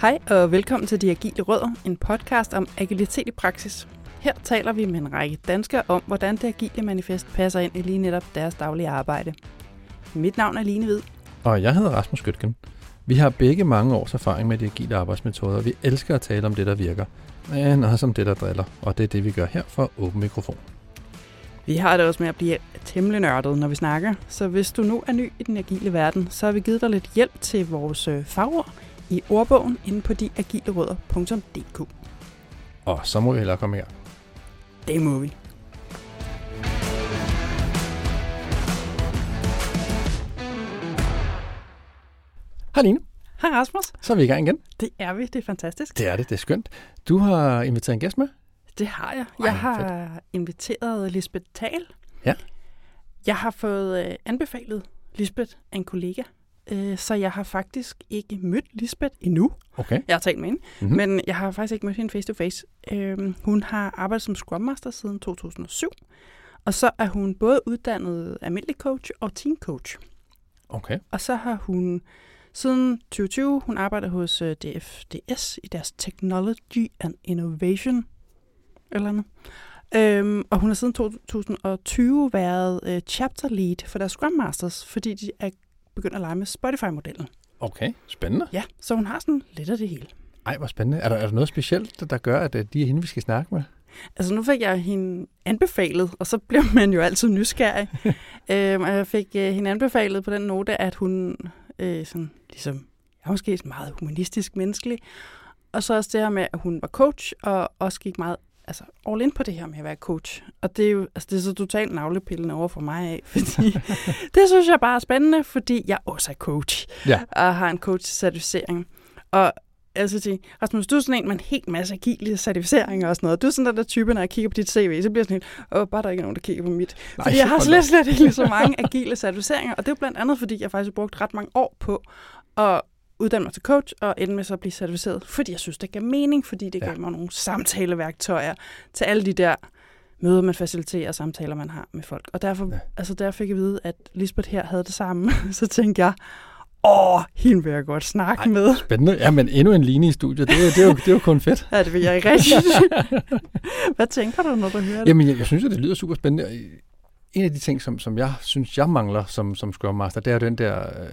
Hej og velkommen til De Agile Rødder, en podcast om agilitet i praksis. Her taler vi med en række danskere om, hvordan det agile manifest passer ind i lige netop deres daglige arbejde. Mit navn er Line Hvid. Og jeg hedder Rasmus Gøtgen. Vi har begge mange års erfaring med de agile arbejdsmetoder. Vi elsker at tale om det, der virker, men også om det, der driller. Og det er det, vi gør her for Åben Mikrofon. Vi har det også med at blive temmelig nørdet, når vi snakker. Så hvis du nu er ny i den agile verden, så har vi givet dig lidt hjælp til vores øh, fagord i ordbogen inde på deagilerødder.dk. Og så må vi hellere komme her. Det må vi. Hej Line. Hej Rasmus. Så er vi i gang igen. Det er vi. Det er fantastisk. Det er det. Det er skønt. Du har inviteret en gæst med. Det har jeg. Ej, Jeg har inviteret Lisbeth Tal. Ja. Jeg har fået øh, anbefalet Lisbeth af en kollega, øh, så jeg har faktisk ikke mødt Lisbeth endnu. Okay. Jeg har talt med hende, Mhm. mm-hmm. men jeg har faktisk ikke mødt hende face to face. Øh, hun har arbejdet som Scrum Master siden 2007, og så er hun både uddannet almindelig coach og team coach. Okay. Og så har hun siden 2020, hun arbejder hos øh, DFDS i deres Technology and Innovation, eller noget. Øhm, og hun har siden 2020 været øh, chapter lead for deres Scrum Masters, fordi de er begyndt at lege med Spotify-modellen. Okay. Spændende. Ja, så hun har sådan lidt af det hele. Ej, hvor spændende. Er der, er der noget specielt, der gør, at øh, de er hende, vi skal snakke med? Altså nu fik jeg hende anbefalet, og så bliver man jo altid nysgerrig. øhm, og jeg fik øh, hende anbefalet på den note, at hun øh, sådan, ligesom, er måske meget humanistisk menneskelig. Og så også det her med, at hun var coach, og også gik meget altså, all in på det her med at være coach. Og det er jo altså, det er så totalt navlepillende over for mig af, fordi det synes jeg bare er spændende, fordi jeg også er coach Ja. og har en coach-certificering. Og altså sige, Rasmus, du er sådan en med en helt masse agile certificeringer og sådan noget. Du er sådan der, der type, når jeg kigger på dit CV, så bliver sådan helt, åh, bare der ikke er nogen, der kigger på mit. Nej, fordi jeg har slet, slet ikke så mange agile certificeringer, og det er blandt andet, fordi jeg faktisk har brugt ret mange år på at uddanne mig til coach, og ende med så at blive certificeret, fordi jeg synes, det gav mening, fordi det Ja. gav mig nogle samtaleværktøjer til alle de der møder, man faciliterer, og samtaler, man har med folk. Og derfor, Ja. altså, der fik jeg at vide, at Lisbeth her havde det samme. så tænkte jeg, åh, hende vil jeg godt snakke Ej. Med. Spændende. Ja, men endnu en line i studiet. Det, er- det, er, jo, det er jo kun fedt. Ja, det vil jeg ikke rigtig. Hvad tænker du, når du hører det? Jamen, jeg, jeg synes jo, det lyder super spændende. En af de ting, som, som jeg synes, jeg mangler som, som Scrum Master, det er jo den der, øh,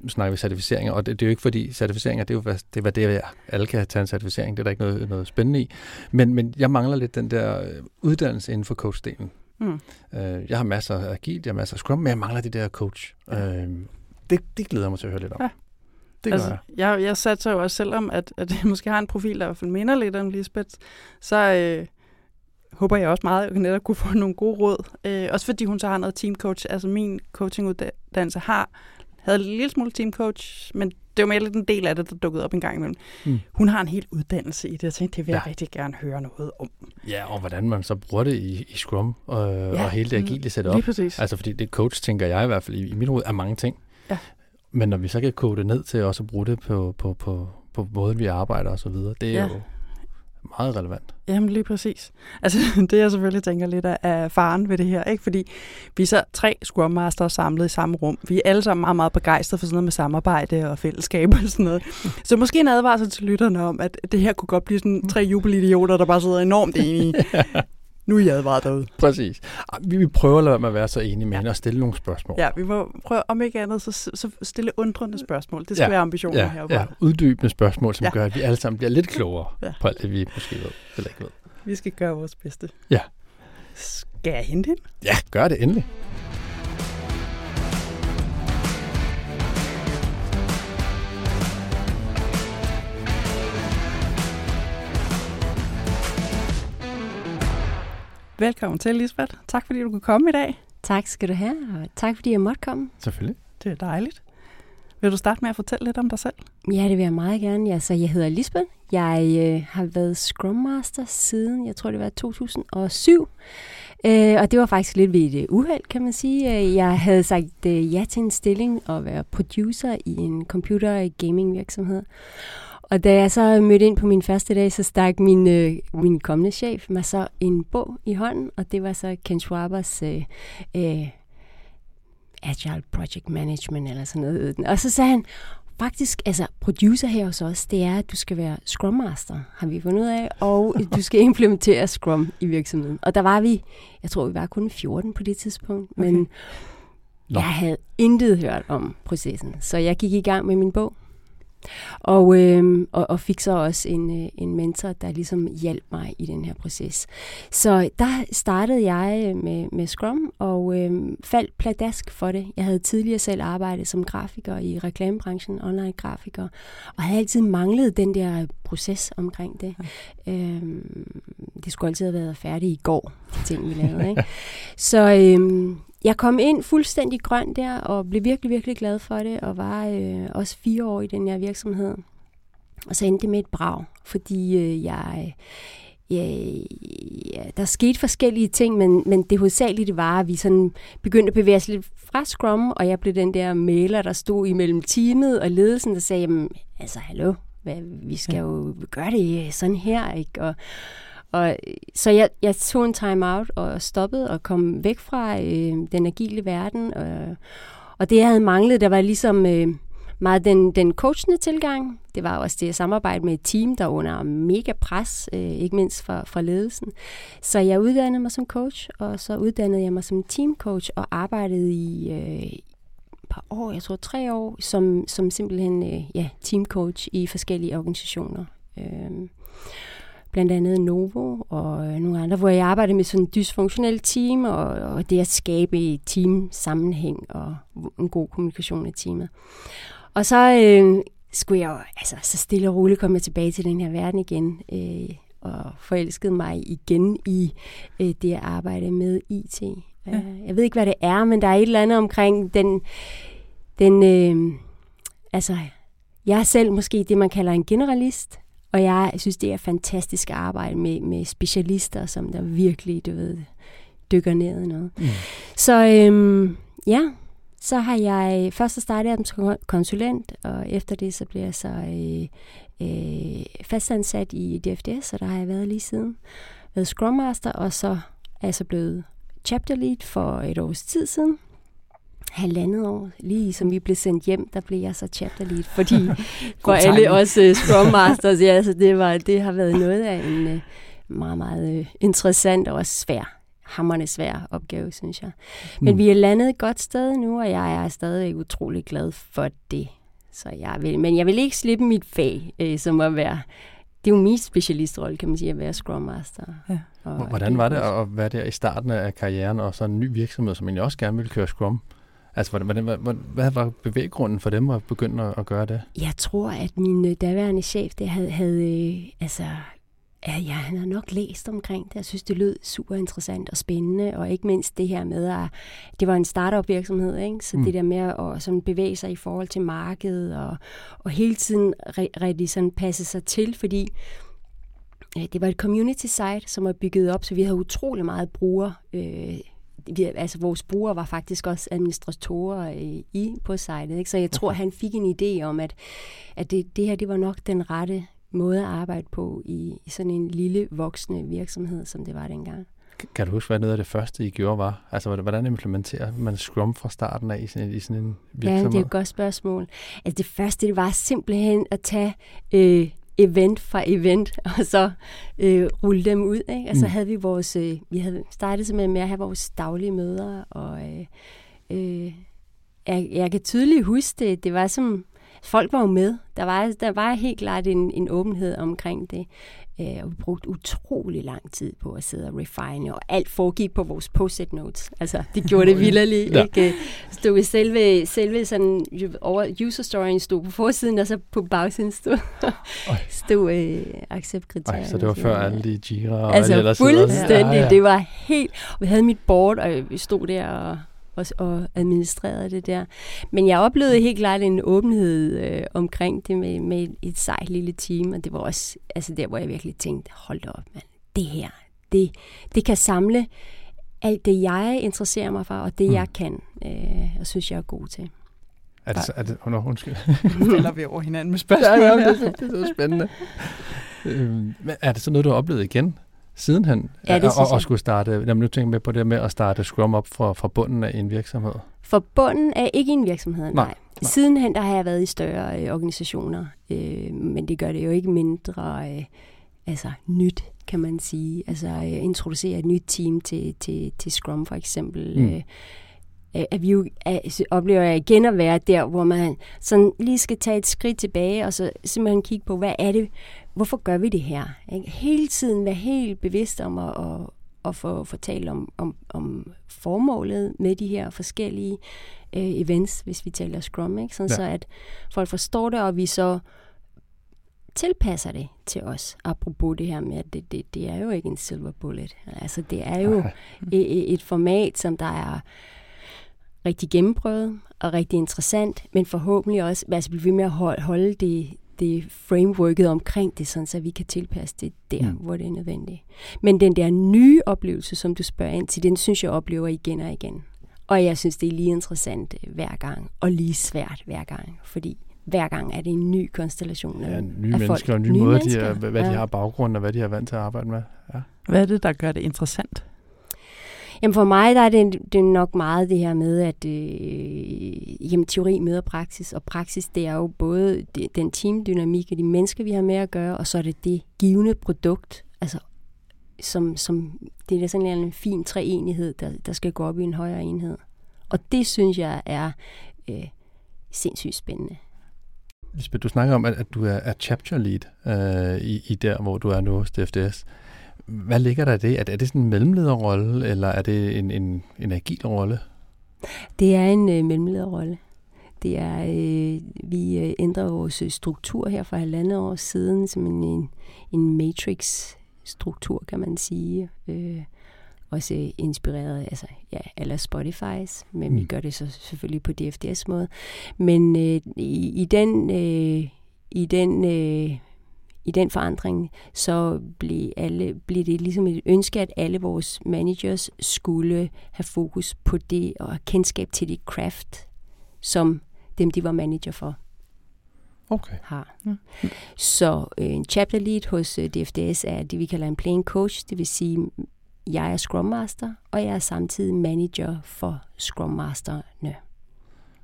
nu snakker vi certificeringer, og det, det er jo ikke fordi certificeringer, det er jo hvad det, hvad det er. Alle kan tage en certificering, det er der ikke noget, noget spændende i. Men, men jeg mangler lidt den der øh, uddannelse inden for coach-delen. Mm. Øh, jeg har masser af agil, jeg har masser af Scrum, men jeg mangler de der coach. Øh, det, det glæder mig til at høre lidt om. Ja. Det gør altså, jeg. jeg. Jeg satser jo også selvom, at, at jeg måske har en profil, der i hvert fald minder lidt om Lisbeth, så øh, håber jeg også meget, at jeg netop kunne få nogle gode råd. Øh, også fordi hun så har noget teamcoach. Altså min coachinguddannelse har havde en lille smule teamcoach, men det var mere lidt en del af det, der dukkede op en gang imellem. Mm. Hun har en hel uddannelse i det, og jeg tænkte, det vil jeg Ja. rigtig gerne høre noget om. Ja, og hvordan man så bruger det i, i Scrum øh, ja. og hele det agile setup. Lige præcis. Altså fordi det coach, tænker jeg i hvert fald i, i mit hoved, er mange ting. Ja. Men når vi så kan kode det ned til også at bruge det på, på, på, på måden, vi arbejder og så videre, det er ja. jo meget relevant. Jamen lige præcis. Altså det jeg selvfølgelig tænker lidt af, faren ved det her, ikke? Fordi vi er så tre Scrum Masters samlet i samme rum. Vi er alle sammen meget, meget begejstrede for sådan noget med samarbejde og fællesskab og sådan noget. Så måske en advarsel til lytterne om, at det her kunne godt blive sådan tre jubelidioter, der bare sidder enormt enige. Nu er I advaret derude. Præcis. Vi vil prøve at lade være at være så enige med hende og stille nogle spørgsmål. Ja, vi må prøve om ikke andet, så, så stille undrende spørgsmål. Det skal Ja, være ambitionen ja, heroppe. ja, uddybende spørgsmål, som Ja. gør, at vi alle sammen bliver lidt klogere ja. på alt det, vi måske ved eller ikke ved. Vi skal gøre vores bedste. Ja. Skal jeg hente hende? Ja, gør det endelig. Velkommen til, Lisbeth. Tak fordi du kunne komme i dag. Tak skal du have, og tak fordi jeg måtte komme. Selvfølgelig. Det er dejligt. Vil du starte med at fortælle lidt om dig selv? Ja, det vil jeg meget gerne. Ja, så jeg hedder Lisbeth. Jeg øh, har været Scrum Master siden, jeg tror det var 2007. Øh, og det var faktisk lidt ved et øh, uheld, kan man sige. Øh, Jeg havde sagt øh, ja til en stilling og være producer i en computer gaming virksomhed. Og da jeg så mødte ind på min første dag, så stak min, øh, min kommende chef mig så en bog i hånden, og det var så Ken Schwabers øh, øh, Agile Project Management eller sådan noget. Og så sagde han, faktisk, altså producer her hos os, det er, at du skal være Scrum Master, har vi fundet ud af, og du skal implementere Scrum i virksomheden. Og der var vi, jeg tror, vi var kun 14 på det tidspunkt, okay. men jeg havde intet hørt om processen. Så jeg gik i gang med min bog, og, øh, og, og fik så også en, øh, en mentor, der ligesom hjalp mig i den her proces. Så der startede jeg øh, med, med Scrum og øh, faldt pladask for det. Jeg havde tidligere selv arbejdet som grafiker i reklamebranchen, online grafiker, og havde altid manglet den der proces omkring det. Ja. Øh, det skulle altid have været færdigt i går, de ting vi lavede. Ikke? Så øh, jeg kom ind fuldstændig grøn der, og blev virkelig, virkelig glad for det, og var øh, også fire år i den her virksomhed. Og så endte det med et brag, fordi øh, jeg... Ja, ja, der skete forskellige ting, men, men det hovedsageligt var, at vi sådan begyndte at bevæge os lidt fra Scrum, og jeg blev den der mailer, der stod imellem teamet og ledelsen, der sagde, jamen, altså hallo, hvad, vi skal jo gøre det sådan her, ikke? Og, og, så jeg, jeg tog en time out og stoppede og kom væk fra øh, den agile verden. Og, og det, jeg havde manglet, der var ligesom øh, meget den, den coachende tilgang. Det var også det at samarbejde med et team, der under mega pres, øh, ikke mindst fra, fra ledelsen. Så jeg uddannede mig som coach, og så uddannede jeg mig som teamcoach og arbejdede i, øh, et par år, jeg tror tre år, som, som simpelthen øh, ja, teamcoach i forskellige organisationer. Øh, blandt andet Novo og nogle andre, hvor jeg arbejdede med sådan et dysfunktionelt team, og, og det at skabe et team sammenhæng og en god kommunikation i teamet. Og så øh, skulle jeg jo, altså så stille og roligt komme tilbage til den her verden igen, øh, og forelskede mig igen i øh, det at arbejde med IT. Ja. Øh, jeg ved ikke, hvad det er, men der er et eller andet omkring den, den øh, altså, jeg er selv måske det, man kalder en generalist, og jeg synes, det er fantastisk at arbejde med, med specialister, som der virkelig, du ved, dykker ned i noget. Mm. Så øhm, ja, så har jeg først startet som konsulent, og efter det så bliver jeg så øh, øh, fastansat i DFDS, og der har jeg været lige siden. Været Scrum Master, og så er jeg så blevet chapter lead for et års tid siden halvandet år, lige som vi blev sendt hjem, der blev jeg så chapter lead, fordi for alle os uh, Scrum Masters, ja, så det, var, det har været noget af en uh, meget, meget uh, interessant og også svær hammerne svær opgave, synes jeg. Men mm. vi er landet et godt sted nu, og jeg er stadig utrolig glad for det. Så jeg vil, men jeg vil ikke slippe mit fag, øh, som at være det er jo min specialistrolle, kan man sige, at være Scrum Master. Ja. Og Hvordan var det at være der i starten af karrieren, og så en ny virksomhed, som egentlig også gerne ville køre Scrum? Altså, hvordan, hvad, hvad var bevæggrunden for dem at begynde at, at gøre det? Jeg tror, at min øh, daværende chef det havde, havde øh, altså, Ja, ja, han har nok læst omkring det. Jeg synes, det lød super interessant og spændende, og ikke mindst det her med, at det var en startup virksomhed, ikke? så mm. det der med at sådan bevæge sig i forhold til markedet, og, og hele tiden rigtig sådan passe sig til, fordi det var et community site, som var bygget op, så vi havde utrolig meget bruger øh, vi, altså vores brugere var faktisk også administratorer i, i på sitet, ikke? så jeg tror, okay. han fik en idé om, at, at det, det her det var nok den rette måde at arbejde på i, i sådan en lille voksende virksomhed, som det var dengang. Kan du huske, hvad noget af det første, I gjorde var? Altså, hvordan implementerer man Scrum fra starten af i sådan, i sådan en virksomhed? Ja, det er et godt spørgsmål. Altså, det første, det var simpelthen at tage øh, event fra event, og så øh, rulle dem ud. Ikke? Og så mm. havde vi vores, øh, vi havde startet simpelthen med at have vores daglige møder, og øh, øh, jeg, jeg kan tydeligt huske det, det var som, folk var jo med. Der var, der var helt klart en, en åbenhed omkring det. Øh, og vi brugte utrolig lang tid på at sidde og refine, og alt foregik på vores post-it notes. Altså, det gjorde det ja. ikke? Stod vi selve, selve sådan, over user storyen stod på forsiden, og så på bagsiden stod, stod øh, accept-kriterier. Så det var før alle de Jira og altså, alle fuldstændig. Ja, ja. Det var helt... Vi havde mit board, og vi stod der og og, og administrerede det der. Men jeg oplevede helt klart en åbenhed øh, omkring det med, med et sejt lille team, og det var også altså der, hvor jeg virkelig tænkte, hold da op, mand, det her, det, det kan samle alt det, jeg interesserer mig for, og det, mm. jeg kan, øh, og synes, jeg er god til. Er det, er det, oh, undskyld. nu falder vi over hinanden med spørgsmål. Ja, ja, det, det er så spændende. øhm, er det så noget, du har oplevet igen? Sidenhen? Ja, det og, og skulle starte, jeg nu tænker med på det med at starte Scrum op fra, fra bunden af en virksomhed. For bunden af ikke en virksomhed, nej. nej. Sidenhen der har jeg været i større øh, organisationer, øh, men det gør det jo ikke mindre øh, altså, nyt, kan man sige. Altså øh, introducere et nyt team til, til, til Scrum for eksempel. Mm. Øh, at vi jo at, oplever jeg igen at være der, hvor man sådan lige skal tage et skridt tilbage, og så simpelthen kigge på, hvad er det, hvorfor gør vi det her? Ikke? Hele tiden være helt bevidst om at, at, at få fortalt om, om, om formålet med de her forskellige øh, events, hvis vi taler Scrum, ikke? Sådan ja. så at folk forstår det, og vi så tilpasser det til os. Apropos det her med, at det, det, det er jo ikke en silver bullet. Altså det er jo et, et format, som der er rigtig gennemprøvet og rigtig interessant, men forhåbentlig også altså blive ved med at holde, holde det, det frameworket omkring det, sådan så vi kan tilpasse det der, mm. hvor det er nødvendigt. Men den der nye oplevelse, som du spørger ind til, den synes jeg oplever igen og igen. Og jeg synes, det er lige interessant øh, hver gang, og lige svært hver gang, fordi hver gang er det en ny konstellation af, ja, nye af mennesker folk. og nye, nye måder, de er, hvad ja. de har baggrund og hvad de har vant til at arbejde med. Ja. Hvad er det, der gør det interessant? Jamen for mig der er det, det er nok meget det her med, at øh, jamen, teori møder praksis, og praksis det er jo både det, den teamdynamik og de mennesker, vi har med at gøre, og så er det det givende produkt, altså som, som det er sådan en fin treenighed, der, der skal gå op i en højere enhed. Og det synes jeg er øh, sindssygt spændende. Lisbeth, du snakker om, at, at du er, er chapter lead øh, i, i der, hvor du er nu hos DFDS. Hvad ligger der i det? Er det, er det sådan en mellemlederrolle, eller er det en, en, en agil rolle? Det er en øh, mellemlederrolle. Det er, øh, vi øh, ændrer vores struktur her for halvandet år siden som en, en, en matrix-struktur, kan man sige. Øh, også inspireret altså, ja, alle Spotify's, men mm. vi gør det så selvfølgelig på DFDS-måde. Men øh, i, i den, øh, i den øh, i den forandring, så blev, alle, blev det ligesom et ønske, at alle vores managers skulle have fokus på det og have kendskab til det craft, som dem, de var manager for. Okay. Har. Ja. Så øh, en chapter lead hos øh, DFDS er det, vi kalder en playing coach, det vil sige, jeg er Scrum Master, og jeg er samtidig manager for Scrum Masterne.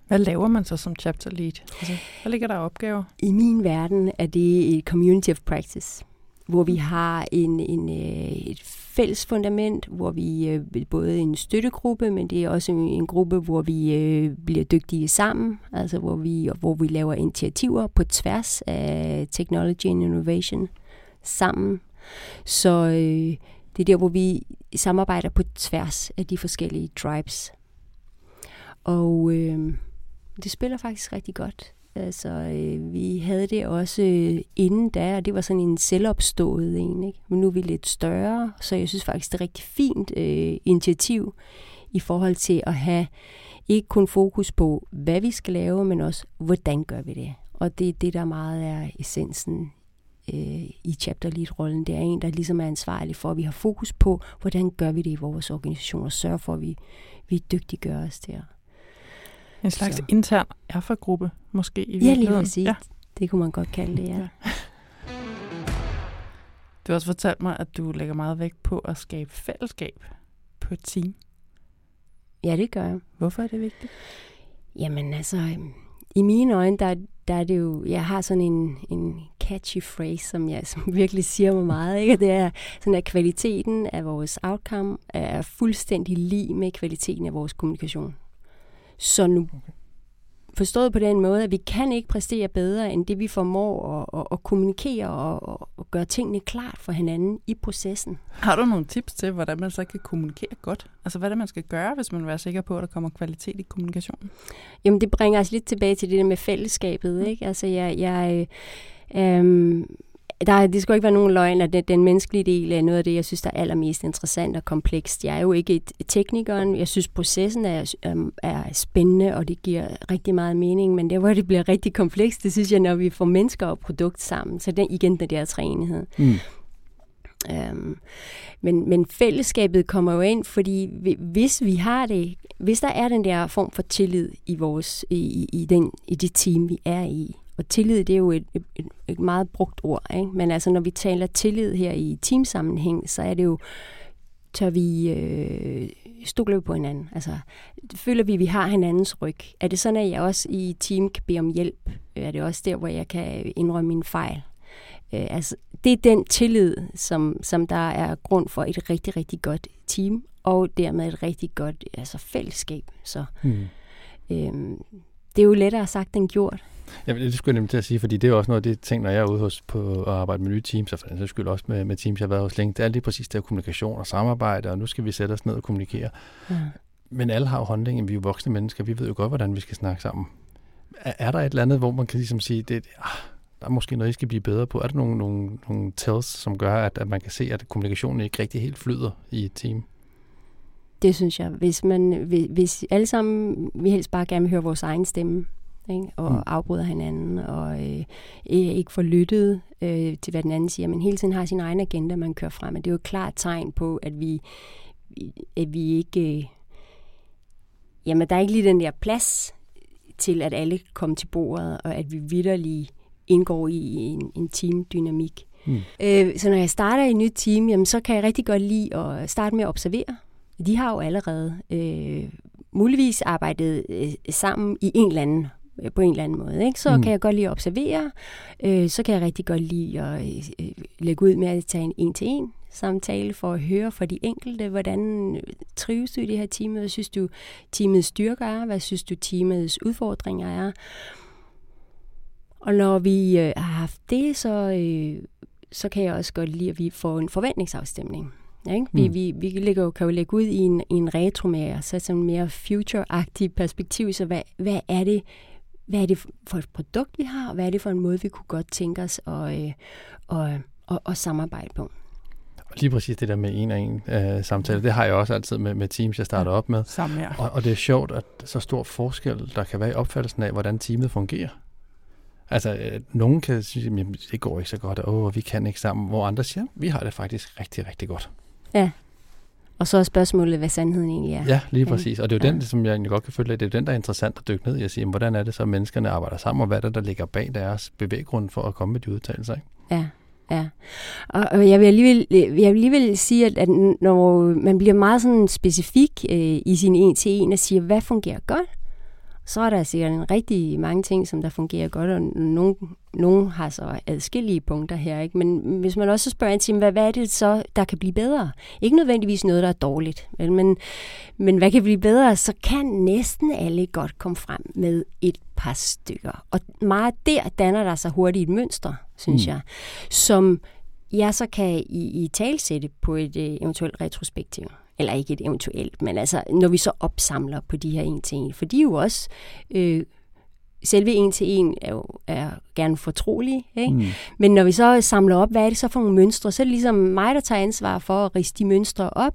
Hvad laver man så som chapter lead? Altså, hvad ligger der opgaver? I min verden er det et community of practice, hvor vi har en, en, øh, et fælles fundament, hvor vi øh, både en støttegruppe, men det er også en gruppe, hvor vi øh, bliver dygtige sammen, altså hvor vi, hvor vi laver initiativer på tværs af technology and innovation sammen. Så øh, det er der, hvor vi samarbejder på tværs af de forskellige tribes. Og øh, det spiller faktisk rigtig godt. Altså, øh, vi havde det også øh, inden da, og det var sådan en selvopstået en, ikke? Men nu er vi lidt større, så jeg synes faktisk, det er rigtig fint øh, initiativ i forhold til at have ikke kun fokus på, hvad vi skal lave, men også, hvordan gør vi det. Og det er det, der meget er essensen øh, i chapter lead-rollen. Det er en, der ligesom er ansvarlig for, at vi har fokus på, hvordan gør vi det i vores organisation, og sørger for, at vi, vi dygtiggør os der. En slags så. intern erfagruppe, måske i virkeligheden. Ja, lige præcis. Ja. Det kunne man godt kalde det, ja. ja. Du har også fortalt mig, at du lægger meget vægt på at skabe fællesskab på et team. Ja, det gør jeg. Hvorfor er det vigtigt? Jamen altså, i mine øjne, der, der er det jo, jeg har sådan en, en catchy phrase, som jeg som virkelig siger mig meget, ikke? det er sådan, at kvaliteten af vores outcome er fuldstændig lige med kvaliteten af vores kommunikation. Så nu forstået på den måde, at vi kan ikke præstere bedre, end det vi formår at, at, at kommunikere og at gøre tingene klart for hinanden i processen. Har du nogle tips til, hvordan man så kan kommunikere godt? Altså hvad er det, man skal gøre, hvis man vil være sikker på, at der kommer kvalitet i kommunikationen? Jamen det bringer os lidt tilbage til det der med fællesskabet. Ikke? Altså jeg, jeg øh, der, det skal ikke være nogen løgn, at den, den menneskelige del er noget af det, jeg synes, der er allermest interessant og komplekst. Jeg er jo ikke et teknikeren. Jeg synes, processen er, er spændende, og det giver rigtig meget mening, men det, hvor det bliver rigtig komplekst, det synes jeg, når vi får mennesker og produkt sammen. Så den, igen den der træenighed. Mm. Um, men, men fællesskabet kommer jo ind, fordi hvis vi har det, hvis der er den der form for tillid i vores i, i, den, i det team, vi er i, og tillid, det er jo et, et, et meget brugt ord, ikke? men altså når vi taler tillid her i teamsammenhæng, så er det jo tør vi øh, stole på hinanden? Altså, føler vi, at vi har hinandens ryg? Er det sådan, at jeg også i team kan bede om hjælp? Er det også der, hvor jeg kan indrømme min fejl? Øh, altså, det er den tillid, som, som der er grund for et rigtig, rigtig godt team, og dermed et rigtig godt altså, fællesskab. Så mm. øhm, det er jo lettere sagt end gjort. Ja, det skulle jeg nemlig til at sige, fordi det er også noget af det ting, når jeg er ude hos på at arbejde med nye teams, og for den skyld også med, med teams, jeg har været hos længe, det er lige præcis det kommunikation og samarbejde, og nu skal vi sætte os ned og kommunikere. Ja. Men alle har jo holdningen, vi er jo voksne mennesker, vi ved jo godt, hvordan vi skal snakke sammen. Er, er der et eller andet, hvor man kan ligesom sige, det, ah, der er måske noget, I skal blive bedre på? Er der nogle, nogle, nogle tells, som gør, at, at man kan se, at kommunikationen ikke rigtig helt flyder i et team? Det synes jeg. Hvis, man, hvis alle sammen vi helst bare gerne vil høre vores egen stemme, ikke? og mm. afbryder hinanden, og øh, ikke får lyttet øh, til, hvad den anden siger, men hele tiden har sin egen agenda, man kører frem. Og det er jo et klart tegn på, at vi, at vi ikke... Øh, jamen, der er ikke lige den der plads til, at alle kommer til bordet, og at vi vidderligt indgår i en, en teamdynamik. Mm. Øh, så når jeg starter i et nyt team, jamen, så kan jeg rigtig godt lide at starte med at observere. De har jo allerede øh, muligvis arbejdet øh, sammen i en eller anden på en eller anden måde. Ikke? Så mm. kan jeg godt lide at observere. Øh, så kan jeg rigtig godt lide at øh, lægge ud med at tage en en-til-en samtale for at høre fra de enkelte, hvordan trives du i det her team? Hvad synes du teamets styrker er? Hvad synes du teamets udfordringer er? Og når vi øh, har haft det, så, øh, så kan jeg også godt lide, at vi får en forventningsafstemning. Ikke? Vi, mm. vi, vi ligger, kan jo lægge ud i en, i en retro med så sådan mere future-agtig perspektiv. Så hvad, hvad, er det, hvad er det for et produkt, vi har, og hvad er det for en måde, vi kunne godt tænke os at, øh, og, og, og samarbejde på? Og lige præcis det der med en og en øh, samtale, det har jeg også altid med, med teams, jeg starter op med. Sammen, ja. og, og det er sjovt, at så stor forskel, der kan være i opfattelsen af, hvordan teamet fungerer. Altså, øh, nogen kan sige, at det går ikke så godt, og vi kan ikke sammen, hvor andre siger, vi har det faktisk rigtig, rigtig godt. Ja. Og så er spørgsmålet, hvad sandheden egentlig er. Ja, lige præcis. Og det er jo ja. den, som jeg egentlig godt kan føle, det er den, der er interessant at dykke ned i at sige, hvordan er det så, at menneskerne arbejder sammen, og hvad er det, der ligger bag deres bevæggrund for at komme med de udtalelser. Ikke? Ja. Ja, og, og jeg vil alligevel, jeg vil alligevel sige, at, at når man bliver meget sådan specifik øh, i sin en til en og siger, hvad fungerer godt, så er der sikkert en rigtig mange ting, som der fungerer godt, og nogen, nogen har så adskillige punkter her. Ikke? Men hvis man også spørger ind til, hvad, hvad er det så, der kan blive bedre? Ikke nødvendigvis noget, der er dårligt, vel? Men, men hvad kan blive bedre? Så kan næsten alle godt komme frem med et par stykker. Og meget der danner der sig hurtigt et mønster, synes mm. jeg, som jeg så kan i, i talsætte på et øh, eventuelt retrospektiv eller ikke et eventuelt, men altså når vi så opsamler på de her en til en, for de er jo også, øh, selve en til en er jo er gerne fortrolige, ikke? Mm. men når vi så samler op, hvad er det så for nogle mønstre, så er det ligesom mig, der tager ansvar for at riste de mønstre op,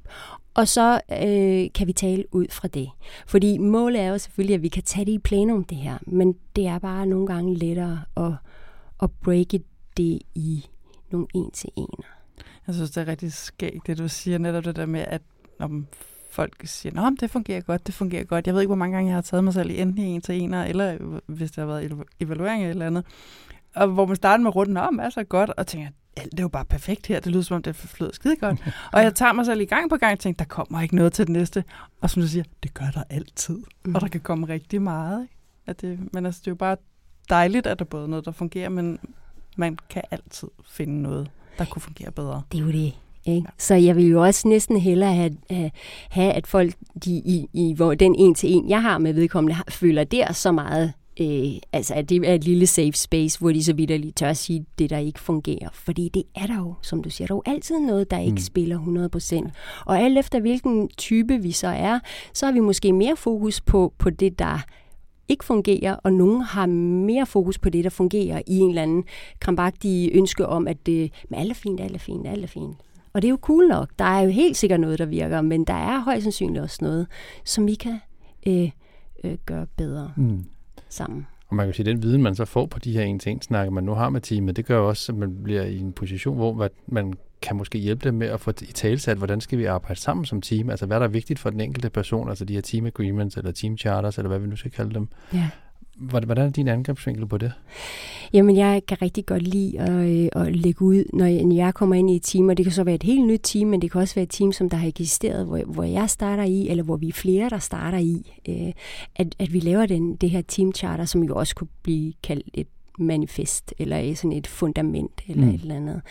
og så øh, kan vi tale ud fra det. Fordi målet er jo selvfølgelig, at vi kan tage det i plenum, det her, men det er bare nogle gange lettere at, at breake det i nogle en til en. Jeg synes, det er rigtig skægt, det du siger, netop det der med, at om folk siger, at det fungerer godt, det fungerer godt. Jeg ved ikke, hvor mange gange jeg har taget mig selv i enten en til en, eller hvis der har været evaluering eller andet. Og hvor man starter med runden om, er så godt, og tænker, alt er jo bare perfekt her, det lyder som om, det flyder skide godt. og jeg tager mig selv i gang på gang og tænker, der kommer ikke noget til det næste. Og som du siger, det gør der altid. Mm. Og der kan komme rigtig meget. Ikke? At det, men altså, det er jo bare dejligt, at der både er noget, der fungerer, men man kan altid finde noget, der kunne fungere bedre. Det er jo det. Ikke? Ja. Så jeg vil jo også næsten hellere have, have, at folk, de, i, i, hvor den en til en, jeg har med vedkommende, føler der så meget øh, altså at det er et lille safe space, hvor de så vidt lige tør at sige det, der ikke fungerer. Fordi det er der jo, som du siger, der er jo altid noget, der ikke mm. spiller 100%. Og alt efter hvilken type vi så er, så har vi måske mere fokus på, på det, der ikke fungerer, og nogen har mere fokus på det, der fungerer i en eller anden krampagtig ønske om, at det, men alt er fint, alt er fint, alt er fint. Og det er jo cool nok. Der er jo helt sikkert noget, der virker, men der er højst sandsynligt også noget, som vi kan øh, øh, gøre bedre mm. sammen. Og man kan sige, at den viden, man så får på de her en ting, snakker man nu har med teamet, det gør også, at man bliver i en position, hvor man kan måske hjælpe dem med at få i talsat, hvordan skal vi arbejde sammen som team? Altså, hvad der er vigtigt for den enkelte person, altså de her team agreements, eller team charters, eller hvad vi nu skal kalde dem. Ja. Hvordan er din angrebsvinkel på det? Jamen, jeg kan rigtig godt lide at, øh, at lægge ud, når jeg, når jeg kommer ind i et team, og det kan så være et helt nyt team, men det kan også være et team, som der har eksisteret, hvor, hvor jeg starter i, eller hvor vi er flere, der starter i, øh, at, at vi laver den, det her teamcharter, som jo også kunne blive kaldt et manifest, eller sådan et fundament, eller mm. et eller andet.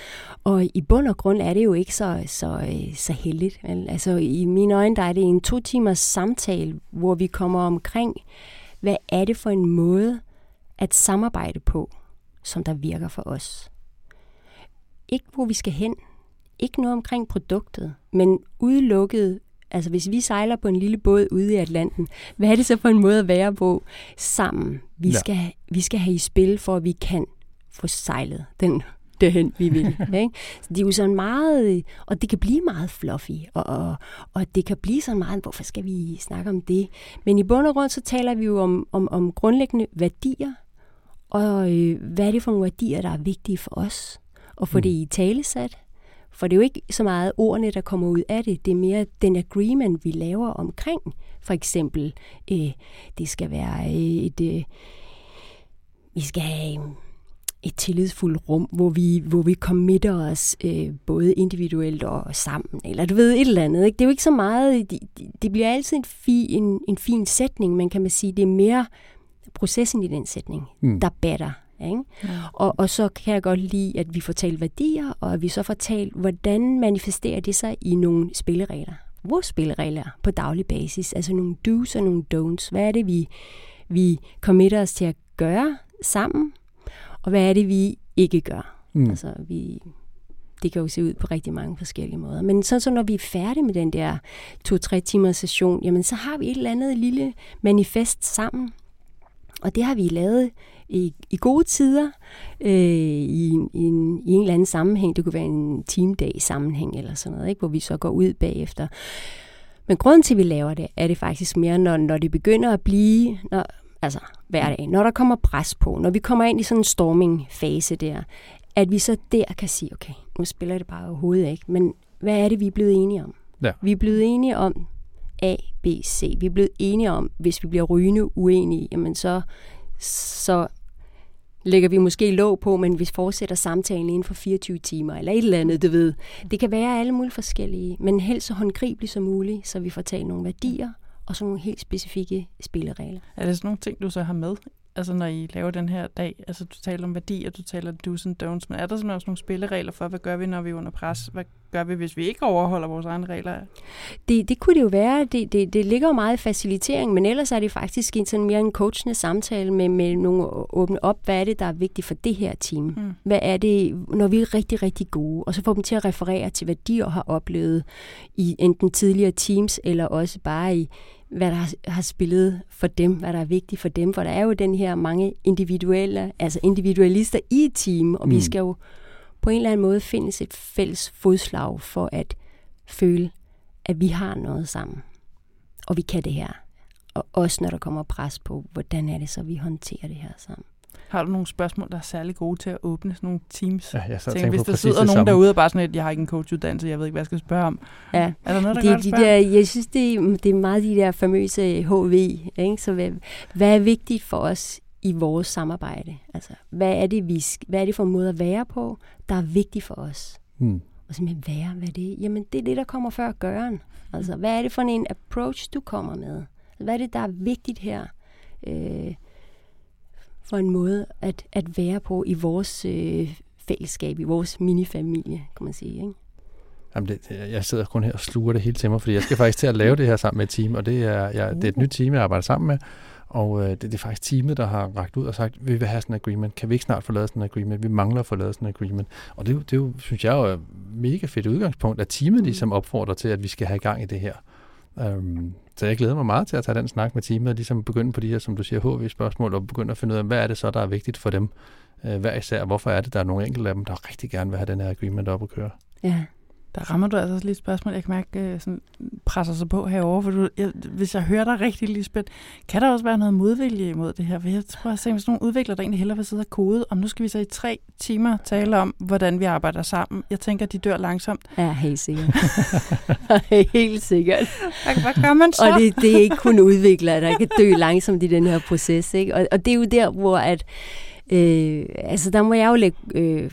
Og i bund og grund er det jo ikke så, så, øh, så heldigt. Altså i mine øjne, der er det en to timers samtale, hvor vi kommer omkring, hvad er det for en måde at samarbejde på, som der virker for os. Ikke hvor vi skal hen, ikke noget omkring produktet, men udelukket Altså hvis vi sejler på en lille båd ude i Atlanten, hvad er det så for en måde at være på sammen? Vi, ja. skal, vi skal have i spil, for at vi kan få sejlet den derhen, vi vil. ikke? Så det er jo sådan meget, og det kan blive meget fluffy, og, og, og det kan blive sådan meget, hvorfor skal vi snakke om det? Men i bund og grund, så taler vi jo om, om, om grundlæggende værdier, og øh, hvad er det for nogle værdier, der er vigtige for os? Og få mm. det i talesat, for det er jo ikke så meget ordene, der kommer ud af det. Det er mere den agreement, vi laver omkring. For eksempel, øh, det skal være øh, et... Øh, vi skal have et tillidsfuldt rum, hvor vi, hvor vi committer os øh, både individuelt og sammen, eller du ved, et eller andet. Ikke? Det er jo ikke så meget, det, det bliver altid en, fi, en, en fin sætning, men kan man sige, det er mere processen i den sætning, mm. der batter. Ikke? Ja. Og, og så kan jeg godt lide, at vi får talt værdier, og at vi så får talt, hvordan manifesterer det sig i nogle spilleregler. Vores spilleregler på daglig basis, altså nogle do's og nogle don'ts. Hvad er det, vi, vi committer os til at gøre sammen, og hvad er det, vi ikke gør? Mm. Altså, vi, det kan jo se ud på rigtig mange forskellige måder. Men så, så når vi er færdige med den der to-tre timers session, jamen så har vi et eller andet lille manifest sammen. Og det har vi lavet i, i gode tider, øh, i, i, en, i en eller anden sammenhæng. Det kunne være en teamdag sammenhæng eller sådan noget, ikke? hvor vi så går ud bagefter. Men grunden til, at vi laver det, er det faktisk mere, når, når det begynder at blive, når, altså hverdag, når der kommer pres på, når vi kommer ind i sådan en storming-fase der, at vi så der kan sige, okay, nu spiller det bare overhovedet ikke, men hvad er det, vi er blevet enige om? Ja. Vi er blevet enige om A, B, C. Vi er blevet enige om, hvis vi bliver rygende uenige, jamen så, så lægger vi måske låg på, men vi fortsætter samtalen inden for 24 timer, eller et eller andet, du ved. Det kan være alle mulige forskellige, men helst så håndgribeligt som muligt, så vi får talt nogle værdier, og så nogle helt specifikke spilleregler. Er det sådan nogle ting, du så har med altså når I laver den her dag, altså du taler om værdier, du taler do's and don'ts, men er der simpelthen også nogle spilleregler for, hvad gør vi, når vi er under pres? Hvad gør vi, hvis vi ikke overholder vores egne regler? Det, det kunne det jo være. Det, det, det ligger jo meget i facilitering, men ellers er det faktisk en sådan mere en coachende samtale med, med nogle åbne op, hvad er det, der er vigtigt for det her team? Mm. Hvad er det, når vi er rigtig, rigtig gode? Og så få dem til at referere til, hvad de har oplevet i enten tidligere teams, eller også bare i, hvad der har spillet for dem, hvad der er vigtigt for dem, for der er jo den her mange individuelle, altså individualister i et team, og mm. vi skal jo på en eller anden måde findes et fælles fodslag for at føle, at vi har noget sammen, og vi kan det her. Og også når der kommer pres på, hvordan er det så, vi håndterer det her sammen. Har du nogle spørgsmål, der er særlig gode til at åbne sådan nogle teams? Ja, jeg tænker, hvis der sidder nogen derude og bare sådan et, jeg har ikke en coachuddannelse, jeg ved ikke, hvad jeg skal spørge om. Ja. Er der noget, der de, de der, Jeg synes, det, det er meget de der famøse HV. Ikke? Så hvad, hvad er vigtigt for os i vores samarbejde? Altså, hvad er det, vi, hvad er det for en måde at være på, der er vigtigt for os? Hmm. Og simpelthen være, hvad det er? Jamen, det er det, der kommer før gøren. Altså, hvad er det for en approach, du kommer med? Hvad er det, der er vigtigt her? Øh, for en måde at, at være på i vores øh, fællesskab, i vores minifamilie, kan man sige. Ikke? Jamen det, jeg sidder kun her og sluger det hele til mig, fordi jeg skal faktisk til at lave det her sammen med et team, og det er, jeg, det er et nyt team, jeg arbejder sammen med, og øh, det, det er faktisk teamet, der har ragt ud og sagt, vi vil have sådan en agreement. Kan vi ikke snart få lavet sådan en agreement? Vi mangler at få lavet sådan en agreement. Og det, det er jo, synes jeg, er et mega fedt udgangspunkt, at teamet ligesom opfordrer til, at vi skal have gang i det her. Øhm, så jeg glæder mig meget til at tage den snak med teamet, og ligesom begynde på de her, som du siger, HV-spørgsmål, og begynde at finde ud af, hvad er det så, der er vigtigt for dem øh, hver især. Hvorfor er det, der er nogle enkelte af dem, der rigtig gerne vil have den her agreement op at køre? Ja. Der rammer du altså også lige et spørgsmål, jeg kan mærke øh, sådan, presser sig på herover, for du, jeg, hvis jeg hører dig rigtig, Lisbeth, kan der også være noget modvilje imod det her? For jeg tror, at hvis nogen udvikler, der egentlig hellere vil sidde og kode, om nu skal vi så i tre timer tale om, hvordan vi arbejder sammen. Jeg tænker, at de dør langsomt. Ja, helt sikkert. helt sikkert. Hvad, hvad gør man så? Og det, det er ikke kun udviklere, der kan dø langsomt i den her proces. Ikke? Og, og det er jo der, hvor at, øh, altså der må jeg jo lægge øh,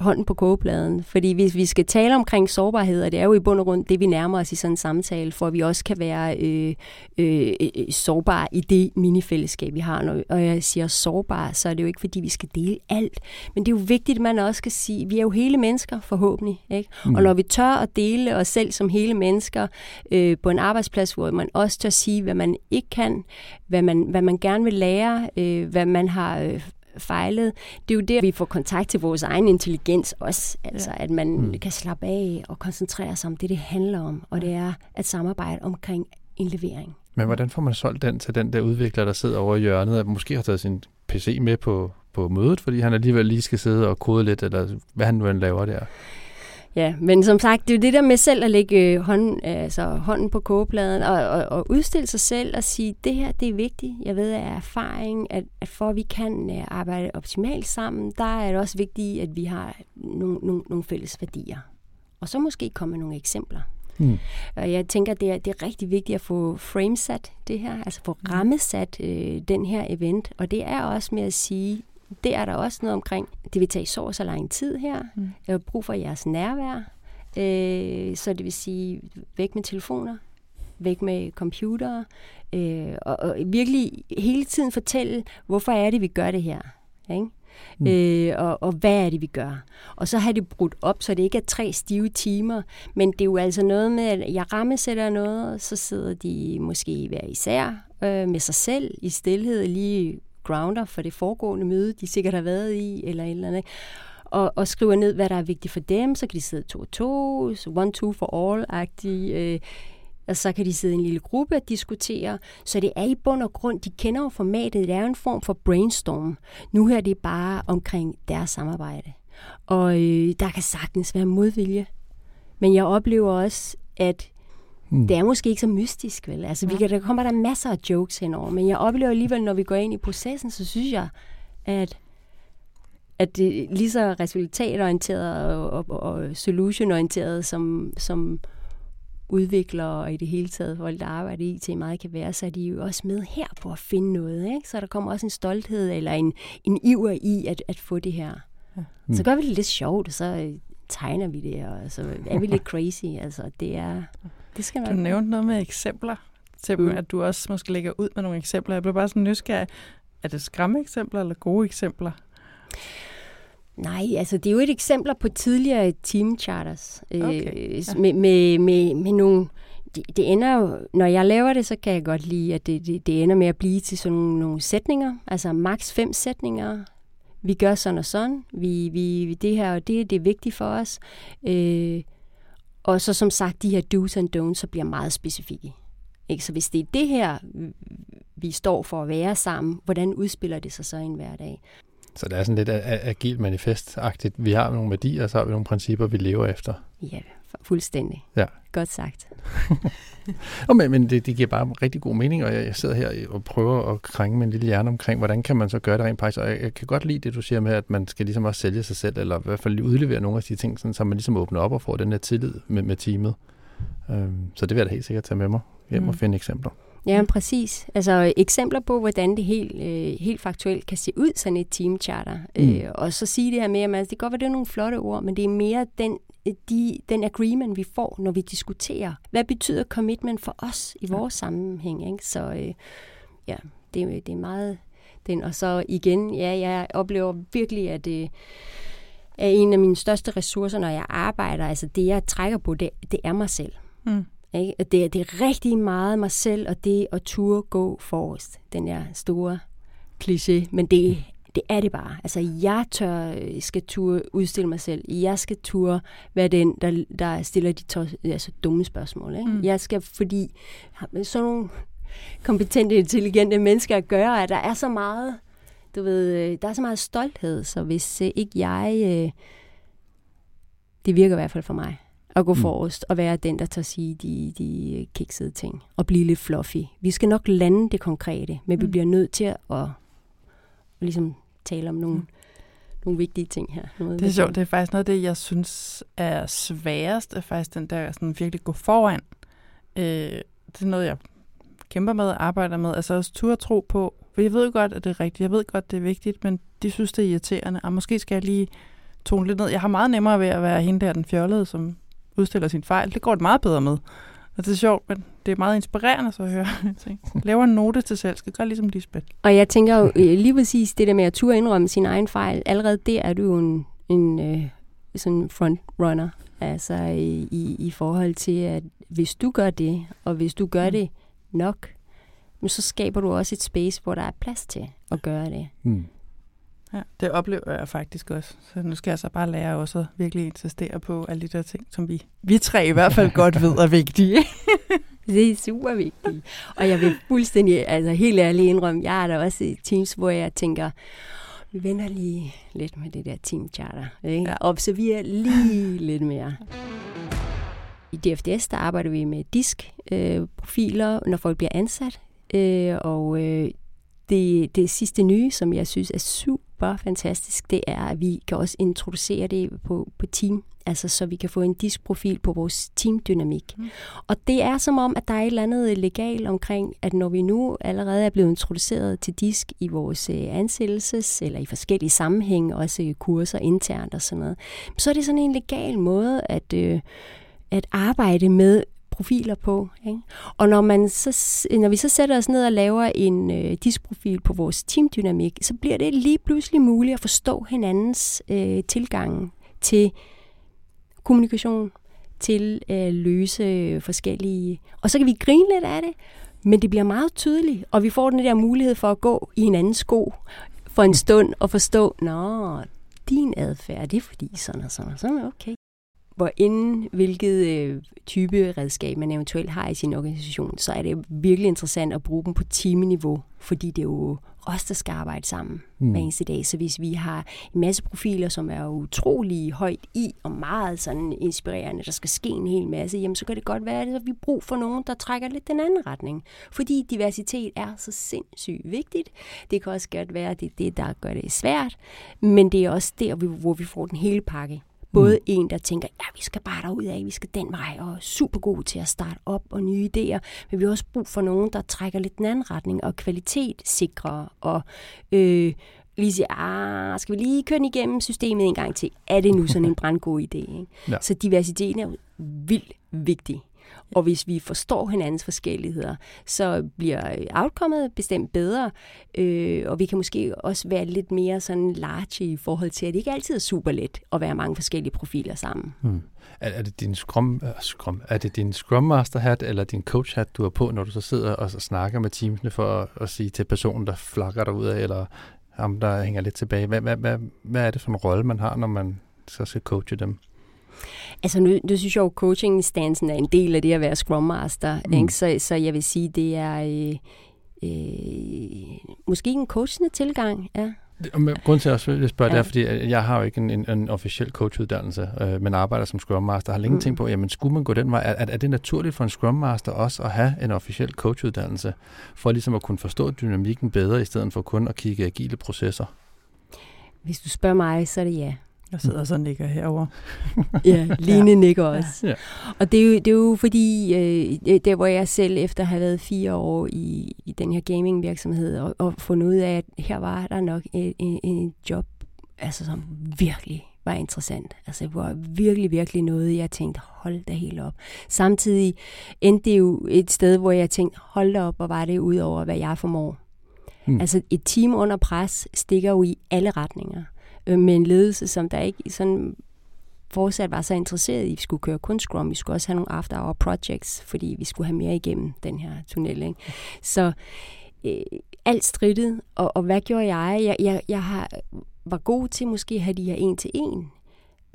hånden på kogepladen. Fordi hvis vi skal tale omkring sårbarhed, og det er jo i bund og grund det, vi nærmer os i sådan en samtale, for at vi også kan være øh, øh, øh, sårbare i det minifællesskab, vi har. Når, og jeg siger sårbare, så er det jo ikke, fordi vi skal dele alt. Men det er jo vigtigt, at man også skal sige, vi er jo hele mennesker forhåbentlig. Ikke? Mm. Og når vi tør at dele os selv som hele mennesker øh, på en arbejdsplads, hvor man også tør sige, hvad man ikke kan, hvad man, hvad man gerne vil lære, øh, hvad man har øh, fejlet. Det er jo der, vi får kontakt til vores egen intelligens også. Altså, ja. at man mm. kan slappe af og koncentrere sig om det, det handler om. Og det er at samarbejde omkring en levering. Men hvordan får man solgt den til den der udvikler, der sidder over i hjørnet, og måske har taget sin PC med på, på mødet, fordi han alligevel lige skal sidde og kode lidt, eller hvad han nu end laver der? Ja, men som sagt, det er jo det der med selv at lægge øh, hånden, altså hånden på kogepladen og, og, og udstille sig selv og sige, det her det er vigtigt. Jeg ved af erfaring, at, at for at vi kan øh, arbejde optimalt sammen, der er det også vigtigt, at vi har nogle, nogle, nogle fælles værdier. Og så måske komme med nogle eksempler. Mm. Og jeg tænker, det er, det er rigtig vigtigt at få framesat det her, altså få hmm. rammesat øh, den her event. Og det er også med at sige, det er der også noget omkring. Det vil tage så så lang tid her. Mm. Jeg har brug for jeres nærvær. Øh, så det vil sige, væk med telefoner, væk med computere, øh, og, og virkelig hele tiden fortælle, hvorfor er det, vi gør det her. Ikke? Mm. Øh, og, og hvad er det, vi gør? Og så har det brudt op, så det ikke er tre stive timer, men det er jo altså noget med, at jeg rammesætter noget, så sidder de måske hver især øh, med sig selv i stillhed, lige grounder for det foregående møde, de sikkert har været i, eller et eller andet. Og, og skriver ned, hvad der er vigtigt for dem, så kan de sidde to og to, one, two for all-agtigt, øh, og så kan de sidde i en lille gruppe og diskutere. Så det er i bund og grund, de kender jo formatet, det er en form for brainstorm. Nu her det er bare omkring deres samarbejde. Og øh, der kan sagtens være modvilje. Men jeg oplever også, at Hmm. Det er måske ikke så mystisk, vel? Altså, vi kan, der kommer der masser af jokes henover, men jeg oplever alligevel, når vi går ind i processen, så synes jeg, at at det er lige så resultatorienteret og, og, og solutionorienteret, som, som udviklere og i det hele taget folk, der arbejder i IT meget kan være, så er de jo også med her på at finde noget. Ikke? Så der kommer også en stolthed eller en, en iver i at, at få det her. Mm. Så gør vi det lidt sjovt, og så tegner vi det, og så er vi lidt crazy. Altså, det er... Det skal du nævnte noget med eksempler til mm. at du også måske lægger ud med nogle eksempler. Jeg blev bare sådan nysgerrig. Er det skræmme eksempler eller gode eksempler? Nej, altså det er jo et eksempler på tidligere team charters. Øh, okay. Øh, ja. med, med, med, med nogle... Det, det ender jo, når jeg laver det, så kan jeg godt lide, at det, det, det ender med at blive til sådan nogle, nogle sætninger. Altså maks fem sætninger. Vi gør sådan og sådan. Vi, vi, det her og det, det er vigtigt for os. Øh, og så som sagt, de her do's and don'ts, så bliver meget specifikke. Ikke? Så hvis det er det her, vi står for at være sammen, hvordan udspiller det sig så i en hverdag? Så det er sådan lidt agilt manifestagtigt. Vi har nogle værdier, og så har vi nogle principper, vi lever efter. Ja, fuldstændig. Ja. Godt sagt. oh, men men det, det giver bare rigtig god mening, og jeg, jeg sidder her og prøver at krænge min lille hjerne omkring, hvordan kan man så gøre det rent faktisk. Og jeg, jeg kan godt lide det, du siger med, at man skal ligesom også sælge sig selv, eller i hvert fald udlevere nogle af de ting, sådan, så man ligesom åbner op og får den her tillid med, med teamet. Øhm, så det vil jeg da helt sikkert tage med mig hjem mm. og finde eksempler. Ja, præcis. Altså eksempler på, hvordan det helt, øh, helt faktuelt kan se ud, sådan et teamcharter. Mm. Øh, og så sige det her med, at man, det kan godt være, det er nogle flotte ord, men det er mere den, de, den agreement, vi får, når vi diskuterer. Hvad betyder commitment for os i vores ja. sammenhæng? Ikke? Så øh, ja, det, det er meget den. Og så igen, ja, jeg oplever virkelig, at det er en af mine største ressourcer, når jeg arbejder. Altså det, jeg trækker på, det, det er mig selv. Mm. Ikke? Det, det er rigtig meget mig selv, og det at turde gå forrest. Den er store kliché, men det, det er det bare. Altså, jeg tør, skal turde udstille mig selv. Jeg skal turde være den, der, der stiller de to, altså, dumme spørgsmål. Ikke? Mm. Jeg skal, fordi sådan nogle kompetente, intelligente mennesker at gøre, at der er så meget, du ved, der er så meget stolthed, så hvis ikke jeg, øh, det virker i hvert fald for mig, at gå mm. forrest og være den, der tager sige de, de kiksede ting og blive lidt fluffy. Vi skal nok lande det konkrete, men mm. vi bliver nødt til at, at ligesom tale om nogle, mm. nogle vigtige ting her. Noget det er sjovt, det er faktisk noget af det, jeg synes er sværest, er faktisk den der sådan virkelig gå foran. Øh, det er noget, jeg kæmper med og arbejder med. Altså også turde tro på, for jeg ved godt, at det er rigtigt. Jeg ved godt, det er vigtigt, men de synes, det er irriterende. Og måske skal jeg lige tone lidt ned. Jeg har meget nemmere ved at være hende der, den fjollede, som udstiller sin fejl. Det går det meget bedre med. Og det er sjovt, men det er meget inspirerende så at høre. Laver en note til selv, skal gøre ligesom Lisbeth. Og jeg tænker jo øh, lige præcis det der med at turde indrømme sin egen fejl. Allerede der er du jo en, en øh, sådan frontrunner. Altså i, i, i forhold til, at hvis du gør det, og hvis du gør mm. det nok, så skaber du også et space, hvor der er plads til at gøre det. Mm. Ja, det oplever jeg faktisk også. Så nu skal jeg så bare lære også at virkelig insistere på alle de der ting, som vi, vi tre i hvert fald godt ved er vigtige. det er super vigtigt. Og jeg vil fuldstændig, altså helt ærligt indrømme, jeg er der også i teams, hvor jeg tænker, vi vender lige lidt med det der team charter. Ikke? Ja. Observerer lige lidt mere. I DFDS, der arbejder vi med disk-profiler, øh, når folk bliver ansat. Øh, og øh, det, det sidste nye, som jeg synes er super fantastisk, det er, at vi kan også introducere det på, på team, altså så vi kan få en diskprofil på vores teamdynamik. Mm. Og det er som om, at der er et eller andet legal omkring, at når vi nu allerede er blevet introduceret til disk i vores øh, ansættelses, eller i forskellige sammenhænge, også kurser internt og sådan noget, så er det sådan en legal måde at, øh, at arbejde med profiler på. Ikke? Og når, man så, når vi så sætter os ned og laver en øh, diskprofil på vores teamdynamik, så bliver det lige pludselig muligt at forstå hinandens øh, tilgang til kommunikation, til at øh, løse forskellige... Og så kan vi grine lidt af det, men det bliver meget tydeligt, og vi får den der mulighed for at gå i hinandens sko for en stund og forstå, nå, din adfærd, det er fordi sådan og sådan og sådan, okay inden hvilket øh, type redskab man eventuelt har i sin organisation, så er det virkelig interessant at bruge dem på timeniveau, fordi det er jo os, der skal arbejde sammen mm. hver eneste dag. Så hvis vi har en masse profiler, som er utrolig højt i og meget sådan inspirerende, der skal ske en hel masse, jamen så kan det godt være, at vi har brug for nogen, der trækker lidt den anden retning. Fordi diversitet er så sindssygt vigtigt. Det kan også godt være, at det er det, der gør det svært, men det er også der, hvor vi får den hele pakke. Både mm. en, der tænker, ja, vi skal bare derud af, vi skal den vej, og er super god til at starte op og nye idéer. Men vi har også brug for nogen, der trækker lidt den anden retning, og kvalitet sikrer, og øh, lige siger, ah, skal vi lige køre igennem systemet en gang til? Er det nu sådan en brandgod idé? Ikke? Ja. Så diversiteten er vildt vigtig. Og hvis vi forstår hinandens forskelligheder, så bliver øh, outcomeet bestemt bedre, øh, og vi kan måske også være lidt mere sådan large i forhold til, at det ikke altid er super let at være mange forskellige profiler sammen. Hmm. Er, er det din scrum, uh, scrum, er det din scrum master hat eller din coach hat, du har på, når du så sidder og, så snakker med teamsene for at, at sige til personen, der flakker dig ud af, eller ham, der hænger lidt tilbage? Hvad, hvad, hvad, hvad er det for en rolle, man har, når man så skal coache dem? Altså nu, nu synes jeg jo, coaching-stansen er en del af det at være Scrum Master. Mm. Ikke? Så, så jeg vil sige, det er øh, øh, måske en coachende tilgang. Ja. Grunden til at jeg spørger, ja. det er, fordi jeg har jo ikke en, en, en officiel coachuddannelse, øh, men arbejder som Scrum Master. Har længe mm. tænkt på, jamen skulle man gå den vej? Er, er det naturligt for en Scrum Master også at have en officiel coachuddannelse, for ligesom at kunne forstå dynamikken bedre, i stedet for kun at kigge agile processer? Hvis du spørger mig, så er det ja. Jeg sidder så og nikker herover. ja, Line ja. nikker også. Ja. Og det er, jo, det er jo fordi, øh, der hvor jeg selv efter at have været fire år i, i den her gaming-virksomhed, og, og fundet ud af, at her var der nok et, et job, altså som virkelig var interessant. Altså det var virkelig, virkelig noget, jeg tænkte, hold da helt op. Samtidig endte det jo et sted, hvor jeg tænkte, hold da op, hvor var det ud over, hvad jeg formår. Hmm. Altså et team under pres stikker jo i alle retninger øh, med en ledelse, som der ikke sådan fortsat var så interesseret i, at vi skulle køre kun Scrum. Vi skulle også have nogle after-hour projects, fordi vi skulle have mere igennem den her tunnel. Ikke? Så øh, alt strittet, og, og hvad gjorde jeg? Jeg, jeg, jeg har, var god til måske at have de her en til en,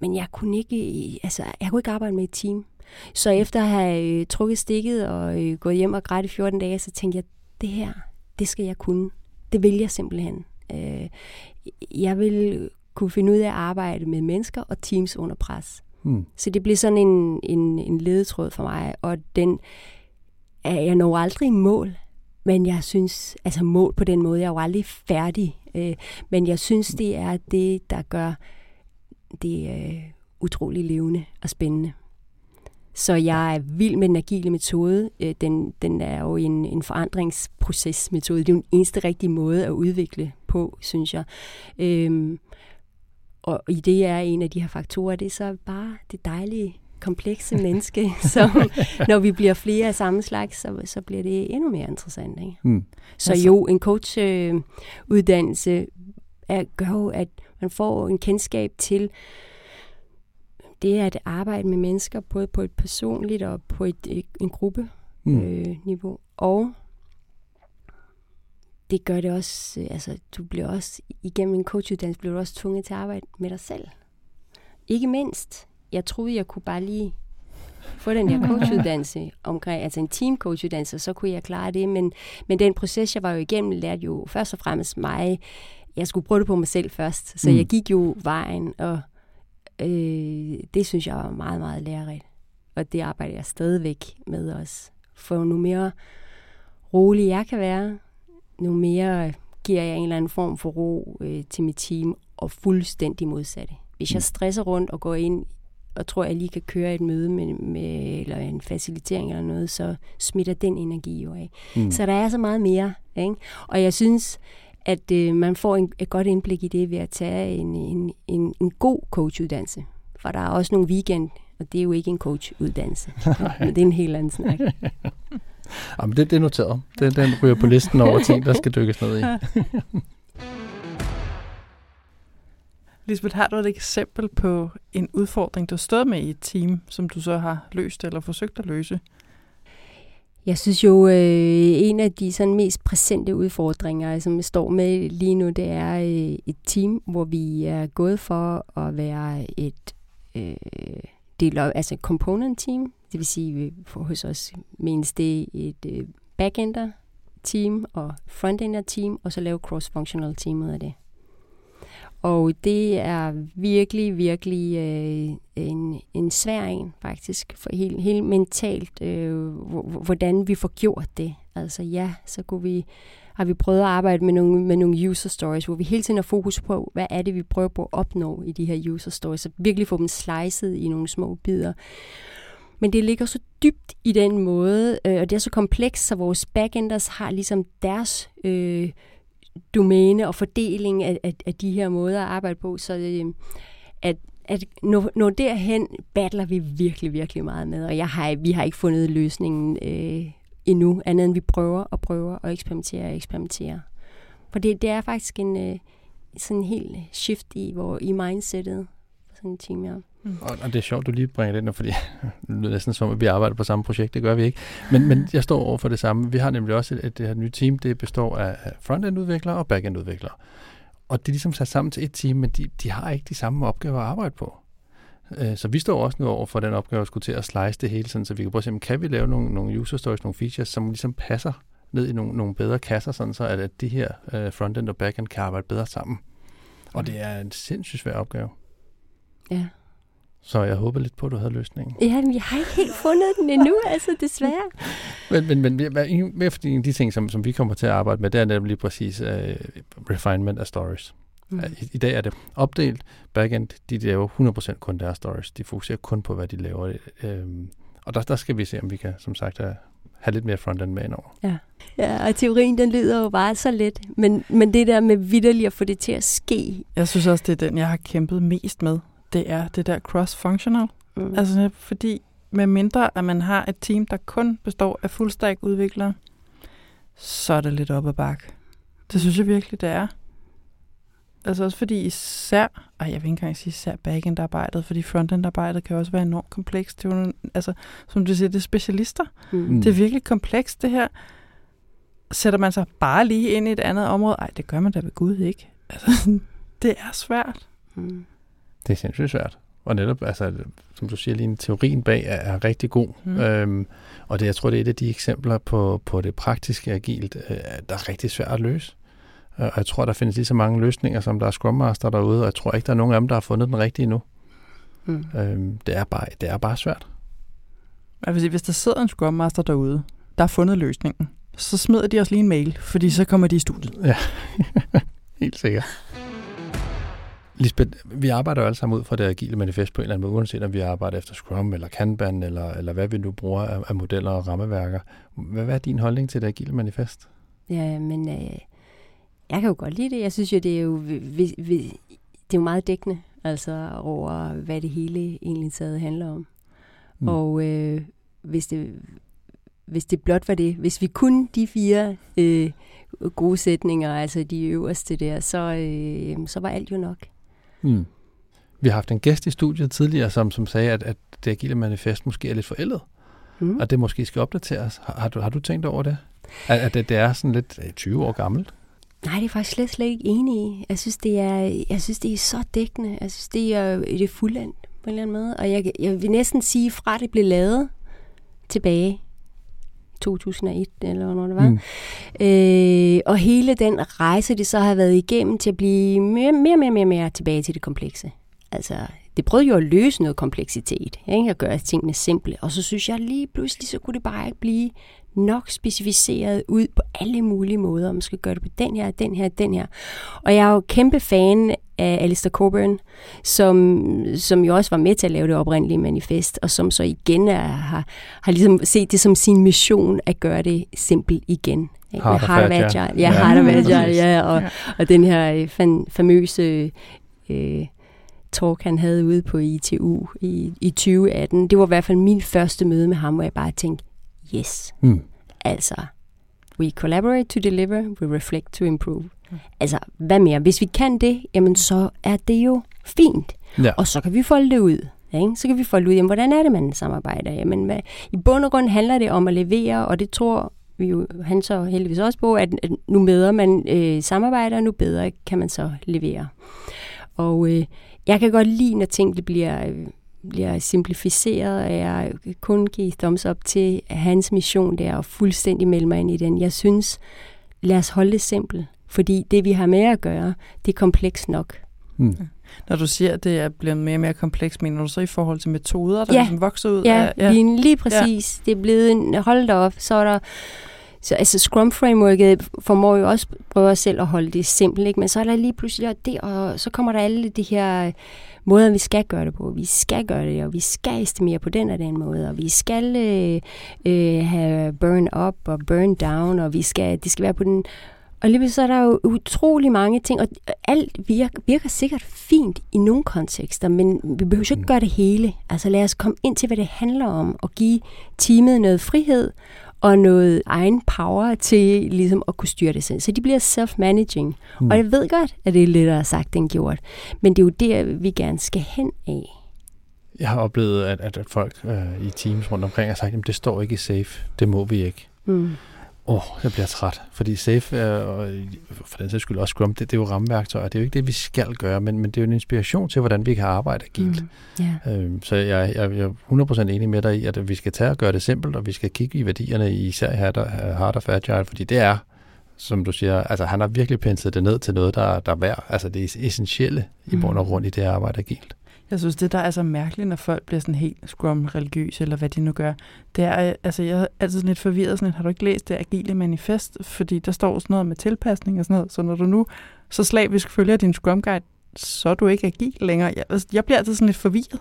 men jeg kunne ikke, altså, jeg kunne ikke arbejde med et team. Så efter at have øh, trukket stikket og øh, gået hjem og grædt i 14 dage, så tænkte jeg, det her, det skal jeg kunne. Det vil jeg simpelthen. Øh, jeg vil kunne finde ud af at arbejde med mennesker og teams under pres. Mm. Så det bliver sådan en, en, en ledetråd for mig, og den er jeg når aldrig i mål, men jeg synes, altså mål på den måde, jeg er jo aldrig færdig, øh, men jeg synes, det er det, der gør det øh, utrolig levende og spændende. Så jeg er vild med den agile metode. Øh, den, den er jo en, en forandringsprocesmetode. Det er jo den eneste rigtige måde at udvikle på, synes jeg. Øhm, og i det er en af de her faktorer, det er så bare det dejlige, komplekse menneske, som når vi bliver flere af samme slags, så, så bliver det endnu mere interessant. Ikke? Mm. Så altså. jo, en coachuddannelse øh, er, gør jo, at man får en kendskab til det at arbejde med mennesker, både på et personligt og på et, et en gruppe mm. øh, niveau. Og det gør det også, øh, altså du bliver også, igennem en coachuddannelse, bliver du også tvunget til at arbejde med dig selv. Ikke mindst, jeg troede, jeg kunne bare lige få den her coachuddannelse omkring, altså en team coachuddannelse, så kunne jeg klare det, men, men den proces, jeg var jo igennem, lærte jo først og fremmest mig, jeg skulle prøve det på mig selv først, så mm. jeg gik jo vejen, og øh, det synes jeg var meget, meget lærerigt. Og det arbejder jeg stadigvæk med også. For nu mere rolig jeg kan være, nu mere giver jeg en eller anden form for ro øh, til mit team, og fuldstændig modsatte. Hvis jeg mm. stresser rundt og går ind og tror, jeg lige kan køre et møde med, med eller en facilitering eller noget, så smitter den energi jo af. Mm. Så der er så meget mere. Ikke? Og jeg synes, at øh, man får en, et godt indblik i det ved at tage en, en, en, en god coachuddannelse. For der er også nogle weekend, og det er jo ikke en coachuddannelse. det er en helt anden snak. Jamen, det, det er noteret. Det, den ryger på listen over ting, der skal dykkes ned i. Lisbeth, har du et eksempel på en udfordring, du stået med i et team, som du så har løst eller forsøgt at løse? Jeg synes jo, øh, en af de sådan mest præsente udfordringer, som jeg står med lige nu, det er øh, et team, hvor vi er gået for at være et øh, deler, altså component team. Det vil sige, for hos os menes det et øh, backender team og frontender team, og så lave cross-functional team ud af det. Og det er virkelig, virkelig øh, en, en svær en, faktisk, for helt, helt mentalt, øh, hvordan vi får gjort det. Altså ja, så kunne vi, har vi prøvet at arbejde med nogle, med nogle user stories, hvor vi hele tiden har fokus på, hvad er det, vi prøver på at opnå i de her user stories, så virkelig få dem slicet i nogle små bidder. Men det ligger så dybt i den måde, øh, og det er så komplekst, så vores backenders har ligesom deres... Øh, domæne og fordeling af, af, af de her måder at arbejde på, så øh, at, at nå, nå derhen battler vi virkelig, virkelig meget med, og jeg har, vi har ikke fundet løsningen øh, endnu, andet end vi prøver og prøver og eksperimenterer og eksperimenterer. For det, det er faktisk en øh, sådan en helt shift i, hvor, i mindsetet for sådan en team, ja. Mm. Og, og det er sjovt, du lige bringer det ind, fordi det lyder næsten som, at vi arbejder på samme projekt. Det gør vi ikke. Men, men jeg står over for det samme. Vi har nemlig også et, et, det her nye team. Det består af frontend-udviklere og backend-udviklere. Og det er ligesom sat sammen til et team, men de, de har ikke de samme opgaver at arbejde på. Øh, så vi står også nu over for den opgave at skulle til at slice det hele, sådan, så vi kan prøve at se, kan vi lave nogle, nogle user stories, nogle features, som ligesom passer ned i nogle, nogle bedre kasser, sådan så at, at de her uh, frontend og backend kan arbejde bedre sammen. Og det er en sindssygt svær opgave. Ja. Så jeg håber lidt på, at du havde løsningen. Ja, men jeg har ikke helt fundet den endnu, altså desværre. men, men, men mere fordi en af de ting, som, som vi kommer til at arbejde med, det er nemlig præcis uh, refinement af stories. Mm. I, I dag er det opdelt. Backend, de laver 100% kun deres stories. De fokuserer kun på, hvad de laver. Øhm, og der, der skal vi se, om vi kan, som sagt, have, have lidt mere frontend med indover. Ja. ja, og teorien, den lyder jo bare så let. Men, men det der med vidderligt at få det til at ske. Jeg synes også, det er den, jeg har kæmpet mest med det er det der cross-functional. Mm. Altså fordi med mindre at man har et team, der kun består af fullstack udviklere, så er det lidt op ad bakke. Det synes jeg virkelig, det er. Altså også fordi især, og jeg vil ikke engang sige især backend-arbejdet, fordi frontend-arbejdet kan også være enormt komplekst. Det er jo, altså, som du siger, det er specialister. Mm. Det er virkelig komplekst, det her. Sætter man sig bare lige ind i et andet område? Ej, det gør man da ved Gud ikke. Altså, det er svært. Mm. Det er sindssygt svært. Og netop, altså, som du siger, lige teorien bag er, er rigtig god. Mm. Øhm, og det, jeg tror, det er et af de eksempler på, på det praktiske agilt, øh, der er rigtig svært at løse. Og jeg tror, der findes lige så mange løsninger, som der er Scrum Master derude, og jeg tror ikke, der er nogen af dem, der har fundet den rigtige endnu. Mm. Øhm, det, er bare, det er bare svært. Jeg vil sige, hvis der sidder en Scrum Master derude, der har fundet løsningen, så smider de os lige en mail, fordi så kommer de i studiet. Ja, helt sikkert. Lisbeth, vi arbejder jo alle sammen ud fra det agile manifest på en eller anden måde, uanset om vi arbejder efter Scrum eller Kanban, eller, eller hvad vi nu bruger af, af modeller og rammeværker. Hvad, hvad er din holdning til det agile manifest? Ja, men øh, jeg kan jo godt lide det. Jeg synes jo, det er jo, vi, vi, det er jo meget dækkende, altså over, hvad det hele egentlig taget handler om. Mm. Og øh, hvis det hvis det blot var det, hvis vi kun de fire øh, gode sætninger, altså de øverste der, så, øh, så var alt jo nok. Mm. Vi har haft en gæst i studiet tidligere, som, som sagde, at, at det agile manifest måske er lidt forældet, mm. og det måske skal opdateres. Har, har, du, har du tænkt over det? At, at det, det er sådan lidt 20 øh, år gammelt? Nej, det er faktisk slet, slet ikke enig i. Jeg synes, det er, jeg synes, det er så dækkende. Jeg synes, det er, det er fuldendt på en eller anden måde. Og jeg, jeg vil næsten sige, fra det blev lavet tilbage 2001, eller hvornår det var. Mm. Øh, og hele den rejse, det så har været igennem til at blive mere, mere, mere, mere, mere tilbage til det komplekse. Altså, det prøvede jo at løse noget kompleksitet, ikke? at gøre tingene simple. Og så synes jeg lige pludselig, så kunne det bare ikke blive nok specificeret ud på alle mulige måder. Man skal gøre det på den her, den her, den her. Og jeg er jo kæmpe fan af Alistair Coburn, som, som jo også var med til at lave det oprindelige manifest, og som så igen er, har, har ligesom set det som sin mission at gøre det simpelt igen. Hard of Agile. Ja, Hard of Agile, ja, og, ja. og den her øh, fan, famøse øh, talk, han havde ude på ITU i, i 2018, det var i hvert fald min første møde med ham, hvor jeg bare tænkte, yes. Mm. Altså, we collaborate to deliver, we reflect to improve. Mm. Altså, hvad mere? Hvis vi kan det, jamen så er det jo fint. Ja. Og så kan vi folde det ud. Ikke? Så kan vi folde ud, jamen, hvordan er det, man samarbejder? Jamen, hvad, I bund og grund handler det om at levere, og det tror vi jo, han så heldigvis også på, at nu bedre man øh, samarbejder, nu bedre kan man så levere. Og øh, jeg kan godt lide, når ting det bliver bliver simplificeret, og jeg kun give thumbs up til hans mission der, og fuldstændig melde mig ind i den. Jeg synes, lad os holde det simpelt, fordi det, vi har med at gøre, det er komplekst nok. Mm. Når du siger, at det er blevet mere og mere komplekst, mener du så i forhold til metoder, der ja. ligesom vokser ud? Ja, af, ja. lige, lige præcis. Ja. Det er blevet en, hold da op, så er der så altså Scrum-frameworket formår jo også prøve selv at holde det simpelt, ikke? men så er der lige pludselig det, og så kommer der alle de her måder, vi skal gøre det på. Vi skal gøre det, og vi skal estimere på den og den måde, og vi skal øh, øh, have burn up og burn down, og vi skal, det skal være på den... Og lige så er der jo utrolig mange ting, og alt virker, virker sikkert fint i nogle kontekster, men vi behøver ikke gøre det hele. Altså lad os komme ind til, hvad det handler om, og give teamet noget frihed, og noget egen power til ligesom at kunne styre det selv. Så de bliver self-managing. Mm. Og jeg ved godt, at det er lettere sagt end gjort. Men det er jo der, vi gerne skal hen af. Jeg har oplevet, at, at, folk øh, i teams rundt omkring har sagt, at det står ikke i safe. Det må vi ikke. Mm. Åh, oh, jeg bliver træt. Fordi SAFE, og for den sags skyld også Scrum, det, det er jo rammeværktøjer. Det er jo ikke det, vi skal gøre, men, men det er jo en inspiration til, hvordan vi kan arbejde agilt. Mm. Yeah. Øhm, så jeg, jeg, jeg er 100% enig med dig i, at vi skal tage og gøre det simpelt, og vi skal kigge i værdierne i især Hard of Agile, fordi det er, som du siger, altså han har virkelig penslet det ned til noget, der, der er værd. Altså det er essentielle i bund og grund i det at arbejde agilt. Jeg synes, det der er så mærkeligt, når folk bliver sådan helt scrum-religiøse, eller hvad de nu gør, det er, altså jeg er altid sådan lidt forvirret, sådan har du ikke læst det agile manifest? Fordi der står sådan noget med tilpasning og sådan noget, så når du nu så slavisk følger din scrum guide, så er du ikke agil længere. Jeg, altså, jeg bliver altid sådan lidt forvirret.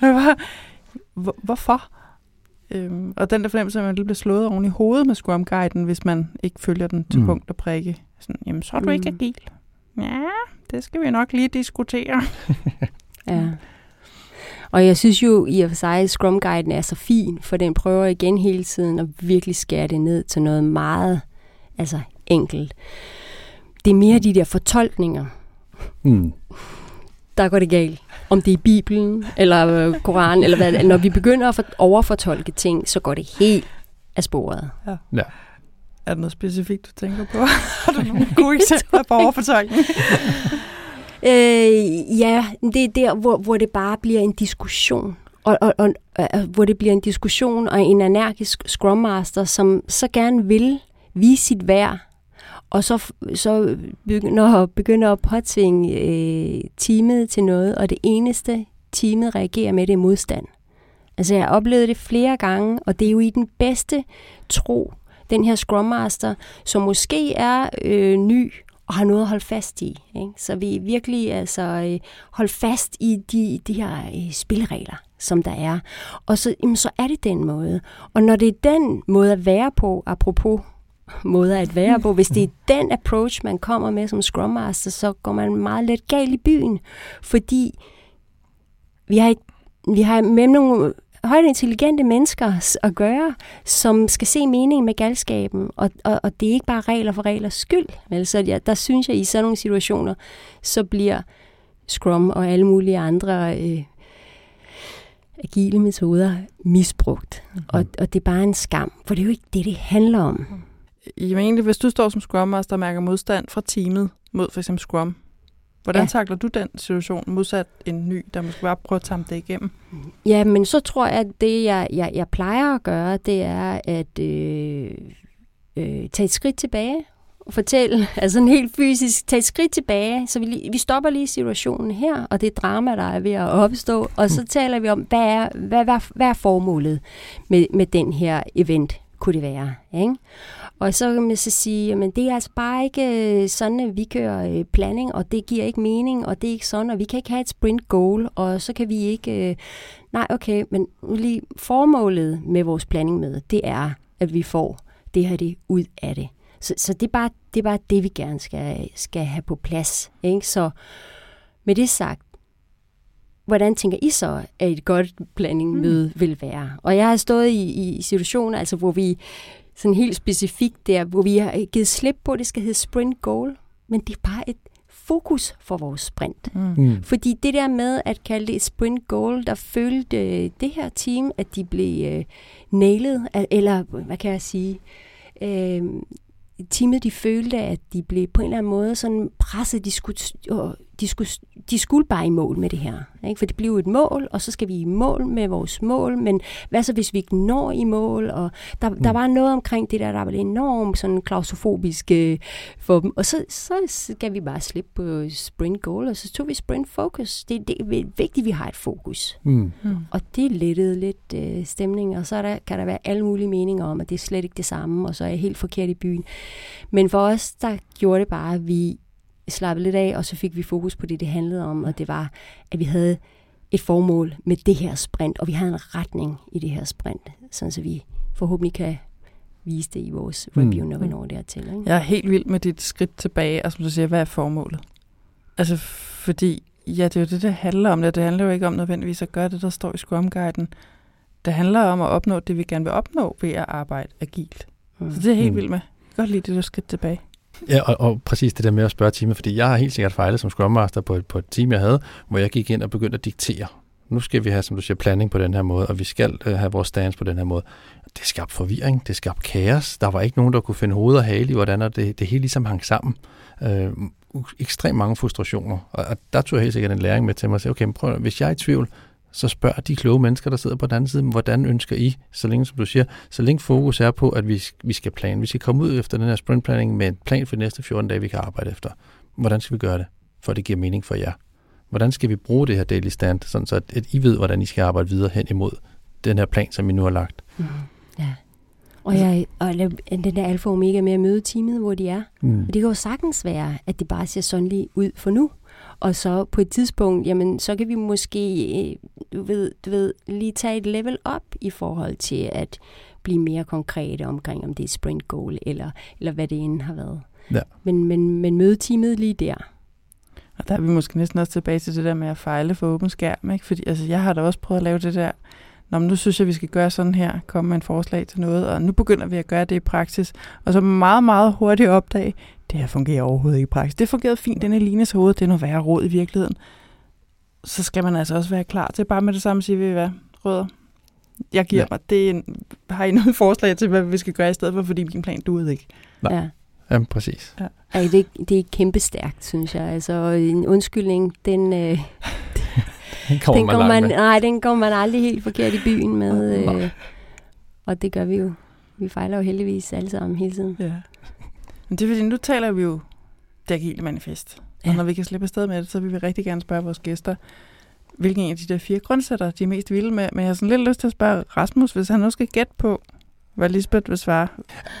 hvor, hvorfor? Øhm, og den der fornemmelse, at man lige bliver slået oven i hovedet med scrum guiden, hvis man ikke følger den til mm. punkt og prikke. Sådan, jamen, så er du mm. ikke agil. Ja, det skal vi nok lige diskutere. Ja. Og jeg synes jo i og for sig, at Scrum Guiden er så fin, for den prøver igen hele tiden at virkelig skære det ned til noget meget altså enkelt. Det er mere de der fortolkninger, mm. der går det galt. Om det er Bibelen, eller øh, Koranen, eller hvad. Når vi begynder at overfortolke ting, så går det helt af sporet. Ja. ja. Er der noget specifikt, du tænker på? Har du nogle gode eksempler på overfortolkning? Øh, ja, det er der, hvor, hvor det bare bliver en diskussion. Og, og, og, og hvor det bliver en diskussion og en energisk Scrum Master, som så gerne vil vise sit værd, og så, så begynder, begynder at påtvinge øh, teamet til noget, og det eneste, teamet reagerer med det modstand. Altså jeg har oplevet det flere gange, og det er jo i den bedste tro, den her Scrum Master, som måske er øh, ny og har noget at holde fast i. Ikke? Så vi virkelig altså øh, holde fast i de, de her øh, spilleregler, som der er. Og så, jamen, så er det den måde. Og når det er den måde at være på, apropos måder at være på. Hvis det er den approach, man kommer med som Scrum Master, så går man meget let galt i byen, fordi vi har, vi har med nogle højt intelligente mennesker at gøre, som skal se mening med galskaben, og, og, og det er ikke bare regler for reglers skyld. Vel? Så ja, der synes jeg, i sådan nogle situationer, så bliver Scrum og alle mulige andre øh, agile metoder misbrugt. Mm. Og, og det er bare en skam, for det er jo ikke det, det handler om. Jeg mener egentlig, hvis du står som Scrum Master og mærker modstand fra teamet mod for eksempel Scrum, hvordan ja. takler du den situation modsat en ny, der måske bare prøver at tage det igennem? Ja, men så tror jeg, at det, jeg, jeg, jeg plejer at gøre, det er at øh, øh, tage et skridt tilbage og fortælle, altså en helt fysisk, tage et skridt tilbage, så vi, vi stopper lige situationen her, og det drama, der er ved at opstå, og så taler vi om, hvad er, hvad, hvad, hvad er formålet med, med den her event, kunne det være. Ikke? Og så kan man så sige, at det er altså bare ikke øh, sådan, at vi kører øh, planning, og det giver ikke mening, og det er ikke sådan, og vi kan ikke have et sprint goal, og så kan vi ikke... Øh, nej, okay, men lige formålet med vores planning med, det er, at vi får det her det ud af det. Så, så det, er bare, det er bare det, vi gerne skal, skal have på plads. Ikke? Så med det sagt, hvordan tænker I så, at et godt planningmøde mm. vil være? Og jeg har stået i, i situationer, altså, hvor vi sådan helt specifikt der, hvor vi har givet slip på, at det skal hedde sprint goal, men det er bare et fokus for vores sprint. Mm. mm. Fordi det der med at kalde det et sprint goal, der følte det her team, at de blev uh, nailet, eller hvad kan jeg sige, uh, teamet de følte, at de blev på en eller anden måde sådan presset, de skulle, de skulle, de skulle bare i mål med det her. Ikke? For det bliver et mål, og så skal vi i mål med vores mål, men hvad så hvis vi ikke når i mål? Og der, mm. der var noget omkring det der, der var enormt sådan klaustrofobisk øh, for dem. Og så, så skal vi bare slippe på sprint goal, og så tog vi sprint focus. Det, det er vigtigt, at vi har et fokus. Mm. Mm. Og det lettede lidt øh, stemning, og så er der, kan der være alle mulige meninger om, at det er slet ikke det samme, og så er jeg helt forkert i byen. Men for os, der gjorde det bare, at vi slappede lidt af, og så fik vi fokus på det, det handlede om, og det var, at vi havde et formål med det her sprint, og vi havde en retning i det her sprint, sådan så vi forhåbentlig kan vise det i vores mm. review, når vi når dertil. Ikke? Jeg er helt vild med dit skridt tilbage, og som du siger, hvad er formålet? Altså, fordi, ja, det er jo det, det handler om. Det, det handler jo ikke om nødvendigvis at gøre det, der står i Scrum-guiden. Det handler om at opnå det, vi gerne vil opnå ved at arbejde agilt. Mm. Så det er helt mm. vildt med. Jeg kan godt lide det, du skridt tilbage. Ja, og, og præcis det der med at spørge teamet, fordi jeg har helt sikkert fejlet som Scrum Master på, på et team, jeg havde, hvor jeg gik ind og begyndte at diktere. Nu skal vi have, som du siger, planning på den her måde, og vi skal uh, have vores stance på den her måde. Det skabte forvirring, det skabte kaos. Der var ikke nogen, der kunne finde hoved og hale i, hvordan det, det hele ligesom hang sammen. Øh, ekstremt mange frustrationer. Og, og der tog jeg helt sikkert en læring med til mig og sagde, okay, prøv, hvis jeg er i tvivl, så spørg de kloge mennesker, der sidder på den anden side, hvordan ønsker I, så længe, som du siger, så længe fokus er på, at vi, vi skal plan. Vi skal komme ud efter den her sprintplanning med en plan for de næste 14 dage, vi kan arbejde efter. Hvordan skal vi gøre det, for det giver mening for jer? Hvordan skal vi bruge det her daily stand, sådan så at, at I ved, hvordan I skal arbejde videre hen imod den her plan, som I nu har lagt? Mm. Ja. Og, jeg, og den der alfa og omega med at møde teamet, hvor de er. Mm. Og det kan jo sagtens være, at det bare ser sådan lige ud for nu. Og så på et tidspunkt, jamen, så kan vi måske, øh, du ved, du ved, lige tage et level op i forhold til at blive mere konkrete omkring, om det er sprint goal, eller, eller hvad det end har været. Ja. Men, men, men møde teamet lige der. Og der er vi måske næsten også tilbage til det der med at fejle for åben skærm, ikke? Fordi altså, jeg har da også prøvet at lave det der, Nå, men nu synes jeg, vi skal gøre sådan her, komme med en forslag til noget, og nu begynder vi at gøre det i praksis. Og så meget, meget hurtigt opdage, det her fungerer overhovedet ikke i praksis. Det fungerede fint, den er Lines hoved, det er noget værre råd i virkeligheden. Så skal man altså også være klar til bare med det samme at sige, vi hvad, rødder, jeg giver ja. mig, det en, har I noget forslag til, hvad vi skal gøre i stedet for, fordi min plan duede ikke? Nej. Ja. Jamen, præcis. Ja. Ej, det, det er kæmpe stærkt, synes jeg. Altså, en undskyldning, den, øh, den kommer, den man, man Nej, den kommer man aldrig helt forkert i byen med. Øh, og det gør vi jo. Vi fejler jo heldigvis alle sammen hele tiden. Ja. Men det er fordi, nu taler vi jo det agile manifest. Ja. Og når vi kan slippe afsted med det, så vil vi rigtig gerne spørge vores gæster, hvilken en af de der fire grundsætter, de er mest vilde med. Men jeg har sådan lidt lyst til at spørge Rasmus, hvis han nu skal gætte på, hvad Lisbeth vil svare.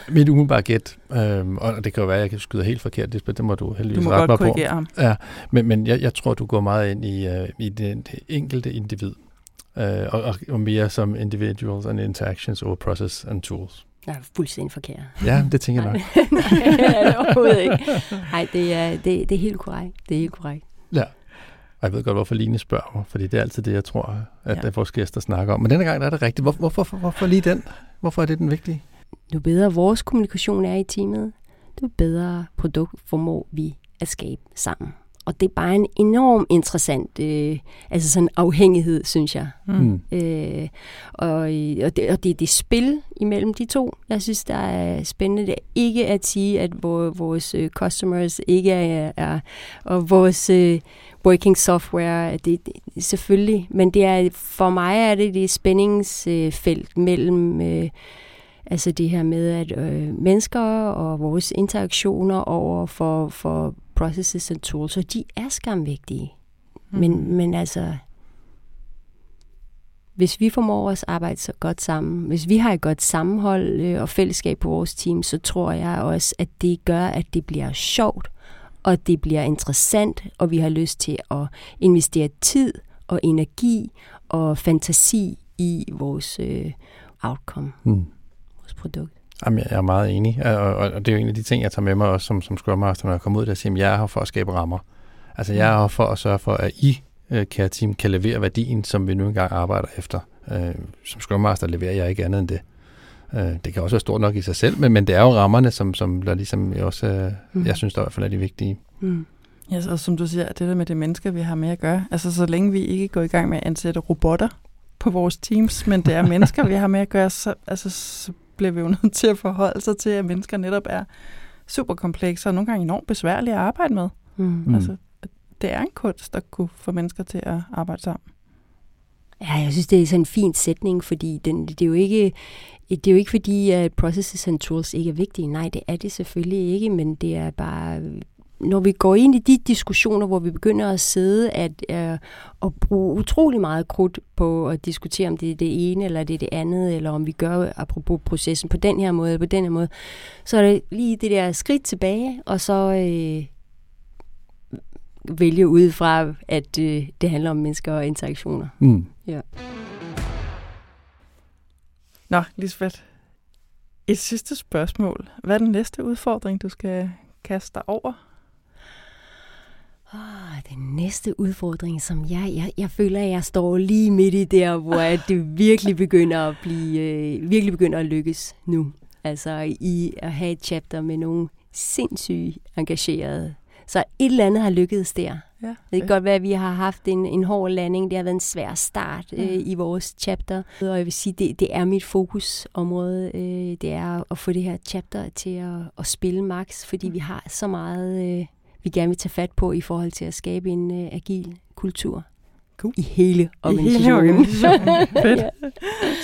Mit umiddelbare gæt, øhm, og det kan jo være, at jeg kan skyde helt forkert, Lisbeth, det må du heldigvis Du må rette godt mig på. korrigere ham. Ja, men, men jeg, jeg tror, du går meget ind i, uh, i det, det enkelte individ, uh, og, og, og mere som individuals and interactions over process and tools. Er fuldstændig forkert. Ja, det tænker jeg nok. Nej, det er overhovedet ikke. Nej, det er, det, det er helt korrekt. Det er helt korrekt. Ja. Og jeg ved godt, hvorfor Line spørger mig, fordi det er altid det, jeg tror, at Ja. ja. vores gæster snakker om. Men denne gang der er det rigtigt. Hvor, hvorfor, hvorfor, hvorfor lige den? Hvorfor er det den vigtige? Jo bedre vores kommunikation er i teamet, jo bedre produkt formår vi at skabe sammen. Og det er bare en enorm interessant øh, altså sådan afhængighed, synes jeg. Mm. Øh, og, og, det, og det er det spil imellem de to, jeg synes, der er spændende. Det er ikke at sige, at vor, vores øh, customers ikke er, er og vores øh, working software, det, det selvfølgelig, men det er, for mig er det det spændingsfelt mellem øh, altså det her med, at øh, mennesker og vores interaktioner over for, for processes and tools, og de er skamvigtige. Men, men altså, hvis vi formår os at arbejde så godt sammen, hvis vi har et godt sammenhold øh, og fællesskab på vores team, så tror jeg også, at det gør, at det bliver sjovt, og det bliver interessant, og vi har lyst til at investere tid og energi og fantasi i vores øh, outcome, Mm. vores produkt. Jamen, jeg er meget enig, og, og, og det er jo en af de ting, jeg tager med mig også som, som Scrum Master, når jeg kommer ud der og siger, at jeg er her for at skabe rammer. Altså, jeg er her for at sørge for, at I, øh, kære team, kan levere værdien, som vi nu engang arbejder efter. Øh, som Scrum Master leverer jeg ikke andet end det. Øh, det kan også være stort nok i sig selv, men, men det er jo rammerne, som, som der ligesom jeg også, øh, Mm. jeg synes, der i hvert fald er de vigtige. Mm. Ja, og som du siger, det der med det mennesker, vi har med at gøre. Altså, så længe vi ikke går i gang med at ansætte robotter på vores teams, men det er mennesker, vi har med at gøre, så, altså, så bliver vi jo nødt til at forholde sig til, at mennesker netop er super komplekse og nogle gange enormt besværlige at arbejde med. Mm. Mm. Altså, det er en kunst at kunne få mennesker til at arbejde sammen. Ja, jeg synes, det er sådan en fin sætning, fordi den, det er jo ikke det er jo ikke fordi, at processes and tools ikke er vigtige. Nej, det er det selvfølgelig ikke, men det er bare, når vi går ind i de diskussioner, hvor vi begynder at sidde at, øh, og bruge utrolig meget krudt på at diskutere, om det er det ene eller det er det andet, eller om vi gør, apropos processen, på den her måde eller på den her måde, så er det lige det der skridt tilbage, og så øh, vælge ud fra, at øh, det handler om mennesker og interaktioner. Mm. Nå, Lisbeth. Et sidste spørgsmål. Hvad er den næste udfordring, du skal kaste dig over? Oh, den næste udfordring, som jeg, jeg, jeg føler, at jeg står lige midt i der, hvor at det virkelig begynder at blive, øh, virkelig begynder at lykkes nu. Altså i at have et chapter med nogle sindssygt engagerede. Så et eller andet har lykkedes der. Ja, Det kan godt være, at vi har haft en, en hård landing. Det har været en svær start øh, Mm. i vores chapter. Og jeg vil sige, det, det er mit fokusområde. Øh, det er at få det her chapter til at, at spille max, fordi vi har så meget, øh, vi gerne vil tage fat på i forhold til at skabe en øh, agil kultur. Cool. I hele I organisationen. hele organisationen. Fedt. ja.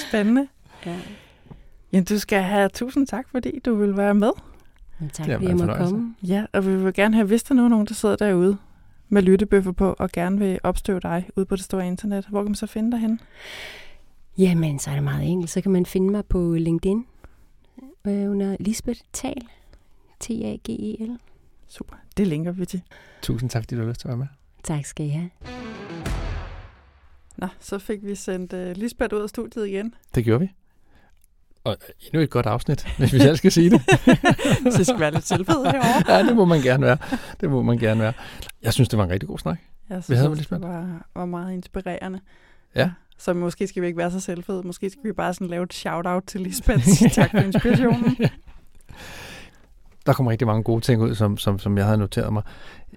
Spændende. Ja. Jamen, du skal have tusind tak, fordi du vil være med. Men tak fordi jeg meget måtte komme. Ja, og vi vil gerne have, hvis der nu er nogen, der sidder derude med lyttebøffer på, og gerne vil opstøve dig ude på det store internet, hvor kan man så finde dig hen? Jamen, så er det meget enkelt. Så kan man finde mig på LinkedIn øh, under Lisbeth Tal. T-A-G-E-L. Super, det linker vi til. Tusind tak, fordi du har lyst til at være med. Tak skal I have. Nå, så fik vi sendt uh, Lisbeth ud af studiet igen. Det gjorde vi. Og endnu et godt afsnit, hvis vi selv skal sige det. Så det skal være lidt selvfed herovre. ja, det må man gerne være. Det må man gerne være. Jeg synes, det var en rigtig god snak. Jeg Vi synes, havde også, Lisbeth. det var, var meget inspirerende. Ja. Så måske skal vi ikke være så selvfede. Måske skal vi bare sådan lave et shout-out til Lisbeth. Tak for inspirationen. Der kom rigtig mange gode ting ud, som, som, som jeg havde noteret mig.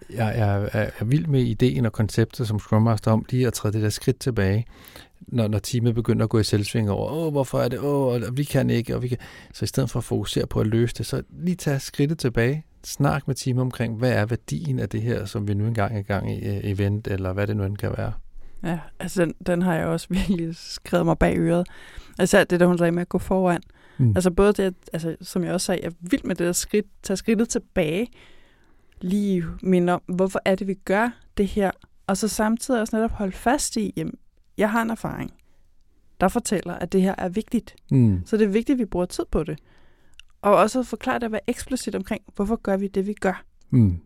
Jeg, jeg er, er vild med ideen og konceptet som Scrum Master om lige at træde det der skridt tilbage, når, når teamet begynder at gå i selvsving over, åh, hvorfor er det, åh, og vi kan ikke, og vi kan. Så i stedet for at fokusere på at løse det, så lige tage skridtet tilbage, snak med teamet omkring, hvad er værdien af det her, som vi nu engang er i gang i event, eller hvad det nu end kan være. Ja, altså den, den har jeg også virkelig skrevet mig bag øret. Altså det der, hun sagde med at gå foran. Mm. Altså både det, at- altså, som jeg også sagde, jeg er vild med det der skridt, tage skridtet tilbage, lige minde om, hvorfor er det, vi gør det her, Og så samtidig også netop holde fast i, jamen, jeg har en erfaring, der fortæller, at det her er vigtigt. Mm. Så det er vigtigt, at vi bruger tid på det. Og også at forklare det at være eksplicit omkring, hvorfor gør vi det, vi gør. Mm.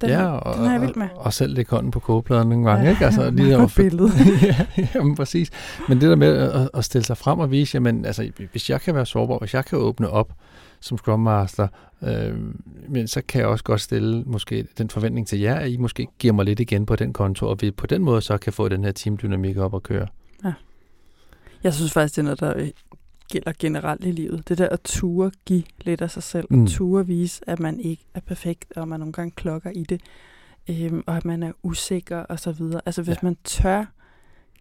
Den, ja, og, den er jeg vild med. Og, og selv lægge hånden på kogepladen nogle gange, Ja, ikke? Altså, meget at godt for- billede. ja, jamen, præcis. Men det der med at, at stille sig frem og vise, jamen, altså, hvis jeg kan være sårbar, hvis jeg kan åbne op som Scrum Master, øh, men så kan jeg også godt stille måske den forventning til jer, at I måske giver mig lidt igen på den konto, og vi på den måde så kan få den her teamdynamik op at køre. Jeg synes faktisk, det er noget, der øh, gælder generelt i livet. Det der at ture give lidt af sig selv, Mm. ture vise, at man ikke er perfekt, og man nogle gange klokker i det, øhm, og at man er usikker og så videre. Altså hvis Ja. man tør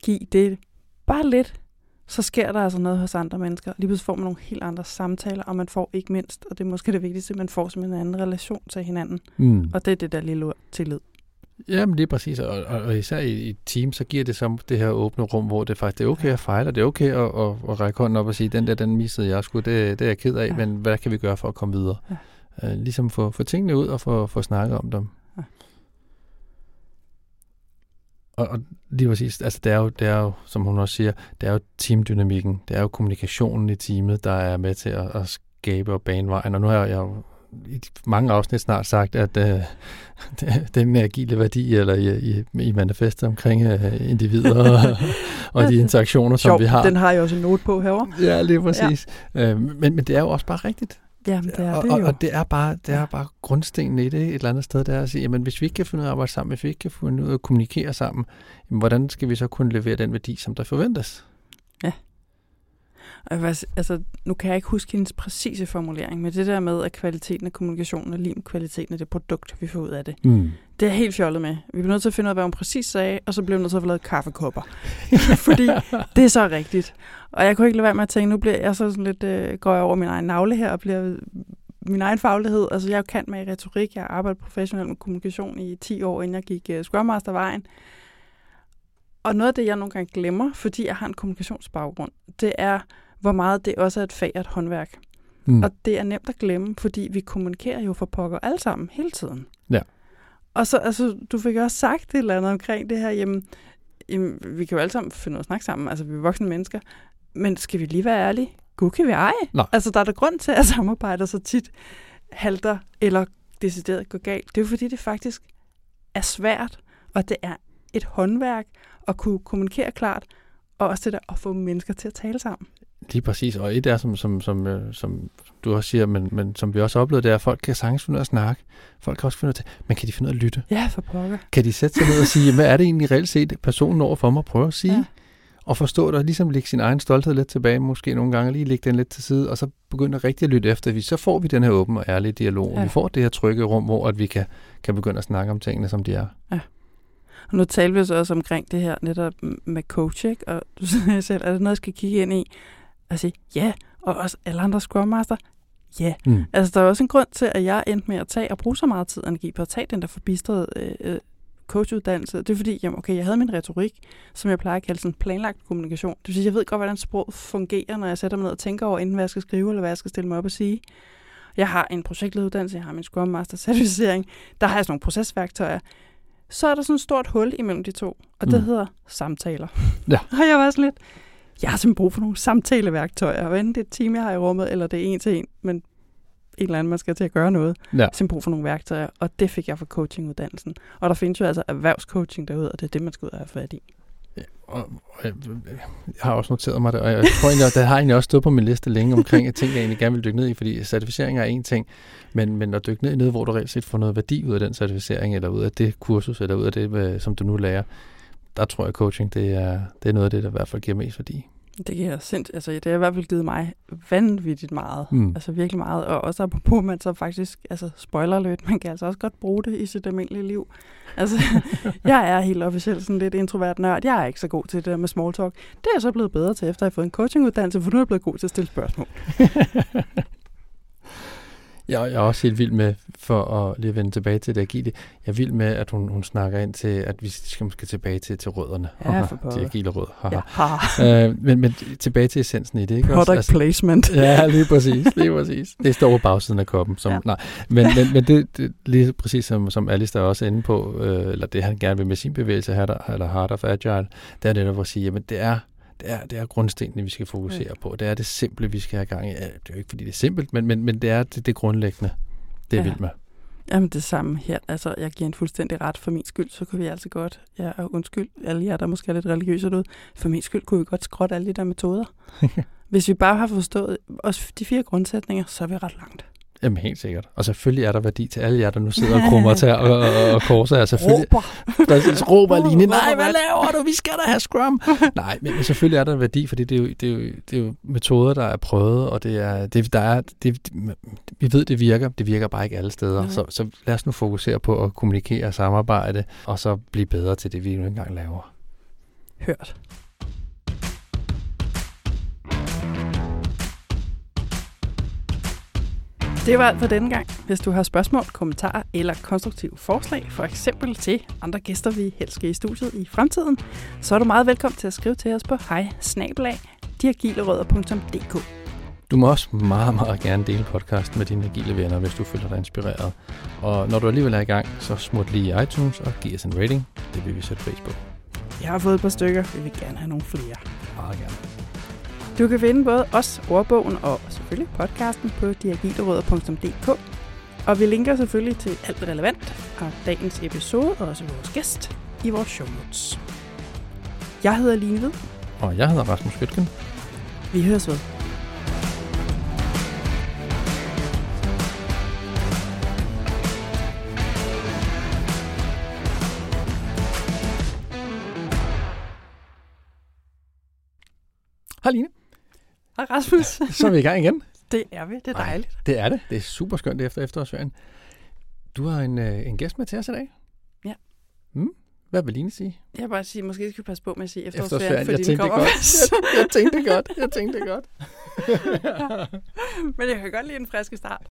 give det bare lidt, så sker der altså noget hos andre mennesker. Lige pludselig får man nogle helt andre samtaler, og man får ikke mindst, og det er måske det vigtigste, man får simpelthen en anden relation til hinanden. Mm. Og det er det der lille ord, tillid. Jamen lige præcis, og, og, og især i, i et team, så giver det så det her åbne rum, hvor det faktisk det er okay at fejle, og det er okay at, at, at række hånden op og sige, den der, den missede jeg sgu, det, det er jeg ked af, ja. Ja. men hvad kan vi gøre for at komme videre? Ja. Uh, ligesom få, få tingene ud og få, få snakket om dem. Ja. Og, og lige præcis, altså det er, jo, det er jo, som hun også siger, det er jo teamdynamikken, det er jo kommunikationen i teamet, der er med til at, at skabe og bane vejen, og nu har jeg jo i mange afsnit snart sagt, at øh, den agile værdi, eller i, i, i manifestet omkring øh, individer og, og de interaktioner, som Sjov, vi har. den har jeg også en note på herovre. Ja, lige præcis. Ja. Øh, men, men det er jo også bare rigtigt. Jamen, det er og, det og, jo. og det er bare, det er bare grundstenen i det et eller andet sted, der er at sige, jamen hvis vi ikke kan finde ud af at arbejde sammen, hvis vi ikke kan finde ud af at kommunikere sammen, jamen, hvordan skal vi så kunne levere den værdi, som der forventes? Og jeg sige- altså, nu kan jeg ikke huske hendes præcise formulering, men det der med, at kvaliteten af kommunikationen er lige med kvaliteten af det produkt, vi får ud af det. Mm. Det er jeg helt fjollet med. Vi bliver nødt til at finde ud af, hvad hun præcis sagde, og så bliver vi nødt til at få lavet kaffekopper. Fordi det er så rigtigt. Og jeg kunne ikke lade være med at tænke, nu bliver jeg så sådan lidt, øh, går jeg over min egen navle her, og bliver min egen faglighed. Altså, jeg er kendt med retorik. Jeg har arbejdet professionelt med kommunikation i 10 år, inden jeg gik uh, Scrum Master vejen. Og noget af det, jeg nogle gange glemmer, fordi jeg har en kommunikationsbaggrund, det er, hvor meget det også er et fag og et håndværk. Mm. Og det er nemt at glemme, fordi vi kommunikerer jo for pokker alle sammen hele tiden. Ja. Og så, altså, du fik også sagt et eller andet omkring det her, jamen, jamen vi kan jo alle sammen finde ud af at snakke sammen, altså vi er voksne mennesker, men skal vi lige være ærlige? Gud kan vi ej. Nej. Altså, der er der grund til, at samarbejder så tit halter eller decideret går galt. Det er jo fordi, det faktisk er svært, og det er et håndværk at kunne kommunikere klart, og også det der at få mennesker til at tale sammen. Lige præcis, og et er, som, som, som, øh, som du også siger, men, men som vi også oplevede, det er, at folk kan sagtens finde ud af at snakke. Folk kan også finde ud af, men kan de finde ud af at lytte? Ja, for pokker. Kan de sætte sig ned og sige, hvad er det egentlig reelt set, personen over for mig prøver at sige? Ja. Ja. Og forstå det, og ligesom lægge sin egen stolthed lidt tilbage, måske nogle gange lige lægge den lidt til side, og så begynde at rigtig at lytte efter. Vi- Så får vi den her åbne og ærlige dialog, ja. Ja. vi får det her trygge rum, hvor at vi kan, kan begynde at snakke om tingene, som de er. Og nu taler vi så også omkring det her netop med coach, ikke? Og du siger selv, er det noget, jeg skal kigge ind i? Og sige, ja. Og også alle andre Scrum Master, ja. Mm. Altså, der er også en grund til, at jeg endte med at tage og bruge så meget tid og energi på at tage den der forbistrede øh, øh, coachuddannelse. Det er fordi, jamen, okay, jeg havde min retorik, som jeg plejer at kalde sådan planlagt kommunikation. Det vil sige, jeg ved godt, hvordan sprog fungerer, når jeg sætter mig ned og tænker over, enten hvad jeg skal skrive, eller hvad jeg skal stille mig op og sige. Jeg har en projektlederuddannelse, jeg har min Scrum Master certificering, der har jeg sådan nogle procesværktøjer. Så er der sådan et stort hul imellem de to, og det mm. hedder samtaler. Ja. og jeg var sådan lidt, jeg har simpelthen brug for nogle samtaleværktøjer, og enten det er et team, jeg har i rummet, eller det er en til en, men en eller anden, man skal til at gøre noget. Ja. Jeg har simpelthen brug for nogle værktøjer, og det fik jeg fra coachinguddannelsen. Og der findes jo altså erhvervscoaching derude, og det er det, man skal ud og have fat i. Og, og jeg, jeg har også noteret mig det, og jeg tror egentlig, det har egentlig også stået på min liste længe omkring, at ting, jeg egentlig gerne vil dykke ned i, fordi certificering er en ting, men, men at dykke ned i noget, hvor du reelt set får noget værdi ud af den certificering, eller ud af det kursus, eller ud af det, hvad- som du nu lærer, der tror jeg, coaching, det er, det er noget af det, der i hvert fald giver mest værdi. Det giver sindssygt, altså det har i hvert fald givet mig vanvittigt meget. Mm. Altså virkelig meget. Og også apropos, man så faktisk, altså spoiler lidt, man kan altså også godt bruge det i sit almindelige liv. Altså, jeg er helt officielt sådan lidt introvert nørd. Jeg er ikke så god til det med small talk. Det er jeg så blevet bedre til, efter jeg har fået en coachinguddannelse, for nu er jeg blevet god til at stille spørgsmål. Jeg, jeg er også helt vild med, for at lige vende tilbage til det agile, jeg er vild med, at hun, hun snakker ind til, at vi skal måske tilbage til, til rødderne. Ja, for pokker. agile rødder. Ja. Øh, men, men tilbage til essensen i det, ikke Product også? placement. Ja, lige præcis, lige præcis. Det står på bagsiden af koppen. Som, Ja. nej, men, men, men det, det, lige præcis som, som Alice der også er inde på, øh, eller det han gerne vil med sin bevægelse, her, der, eller Heart of Agile, det er netop at sige, jamen det er, det er, det er grundstenene, vi skal fokusere på. Det er det simple, vi skal have gang i. Ja, Det er jo ikke, fordi det er simpelt, men, men, men det er det, det grundlæggende. Det er Ja. vildt med. Jamen det samme her. Altså, jeg giver en fuldstændig ret for min skyld, så kunne vi altså godt, ja, og undskyld, alle jer, der måske er lidt religiøse ud, for min skyld kunne vi godt skrotte alle de der metoder. Hvis vi bare har forstået også de fire grundsætninger, så er vi ret langt. Jamen helt sikkert. Og selvfølgelig er der værdi til alle jer, der nu sidder og krummer til og, og, og korser. Selvfølgelig, Råber. Præcis, råber Råber nej, hvad laver du? Vi skal da have Scrum. nej, men, selvfølgelig er der værdi, fordi det er, jo, det, er jo, det er jo metoder, der er prøvet, og det er, det, der er, det, vi ved, det virker. Det virker bare ikke alle steder. Nej. Så, så lad os nu fokusere på at kommunikere og samarbejde, og så blive bedre til det, vi nu engang laver. Hørt. Det var alt for denne gang. Hvis du har spørgsmål, kommentarer eller konstruktive forslag, for eksempel til andre gæster, vi helst skal i studiet i fremtiden, så er du meget velkommen til at skrive til os på hej Du må også meget, meget gerne dele podcasten med dine agile venner, hvis du føler dig inspireret. Og når du alligevel er i gang, så smut lige i iTunes og giv os en rating. Det vil vi sætte pris på. Jeg har fået et par stykker. Vi vil gerne have nogle flere. Meget gerne. Du kan finde både os, ordbogen og selvfølgelig podcasten på diagilerødder.dk. Og vi linker selvfølgelig til alt relevant fra dagens episode og også vores gæst i vores show notes. Jeg hedder Line Hvid. Og jeg hedder Rasmus Skytgen. Vi høres ved. Hej Line. Hej Rasmus. Så er vi i gang igen. Det er vi. Det er dejligt. Det er det. Det er super skønt efter efterårsferien. Du har en, øh, en gæst med til os i dag. Ja. Mm. Hvad vil Line sige? Jeg vil bare sige, måske skal vi passe på med at sige Efterårsferien. fordi Jeg tænkte kommer godt. Jeg, jeg tænkte godt. Jeg tænkte godt. Men jeg kan godt lide en friske start.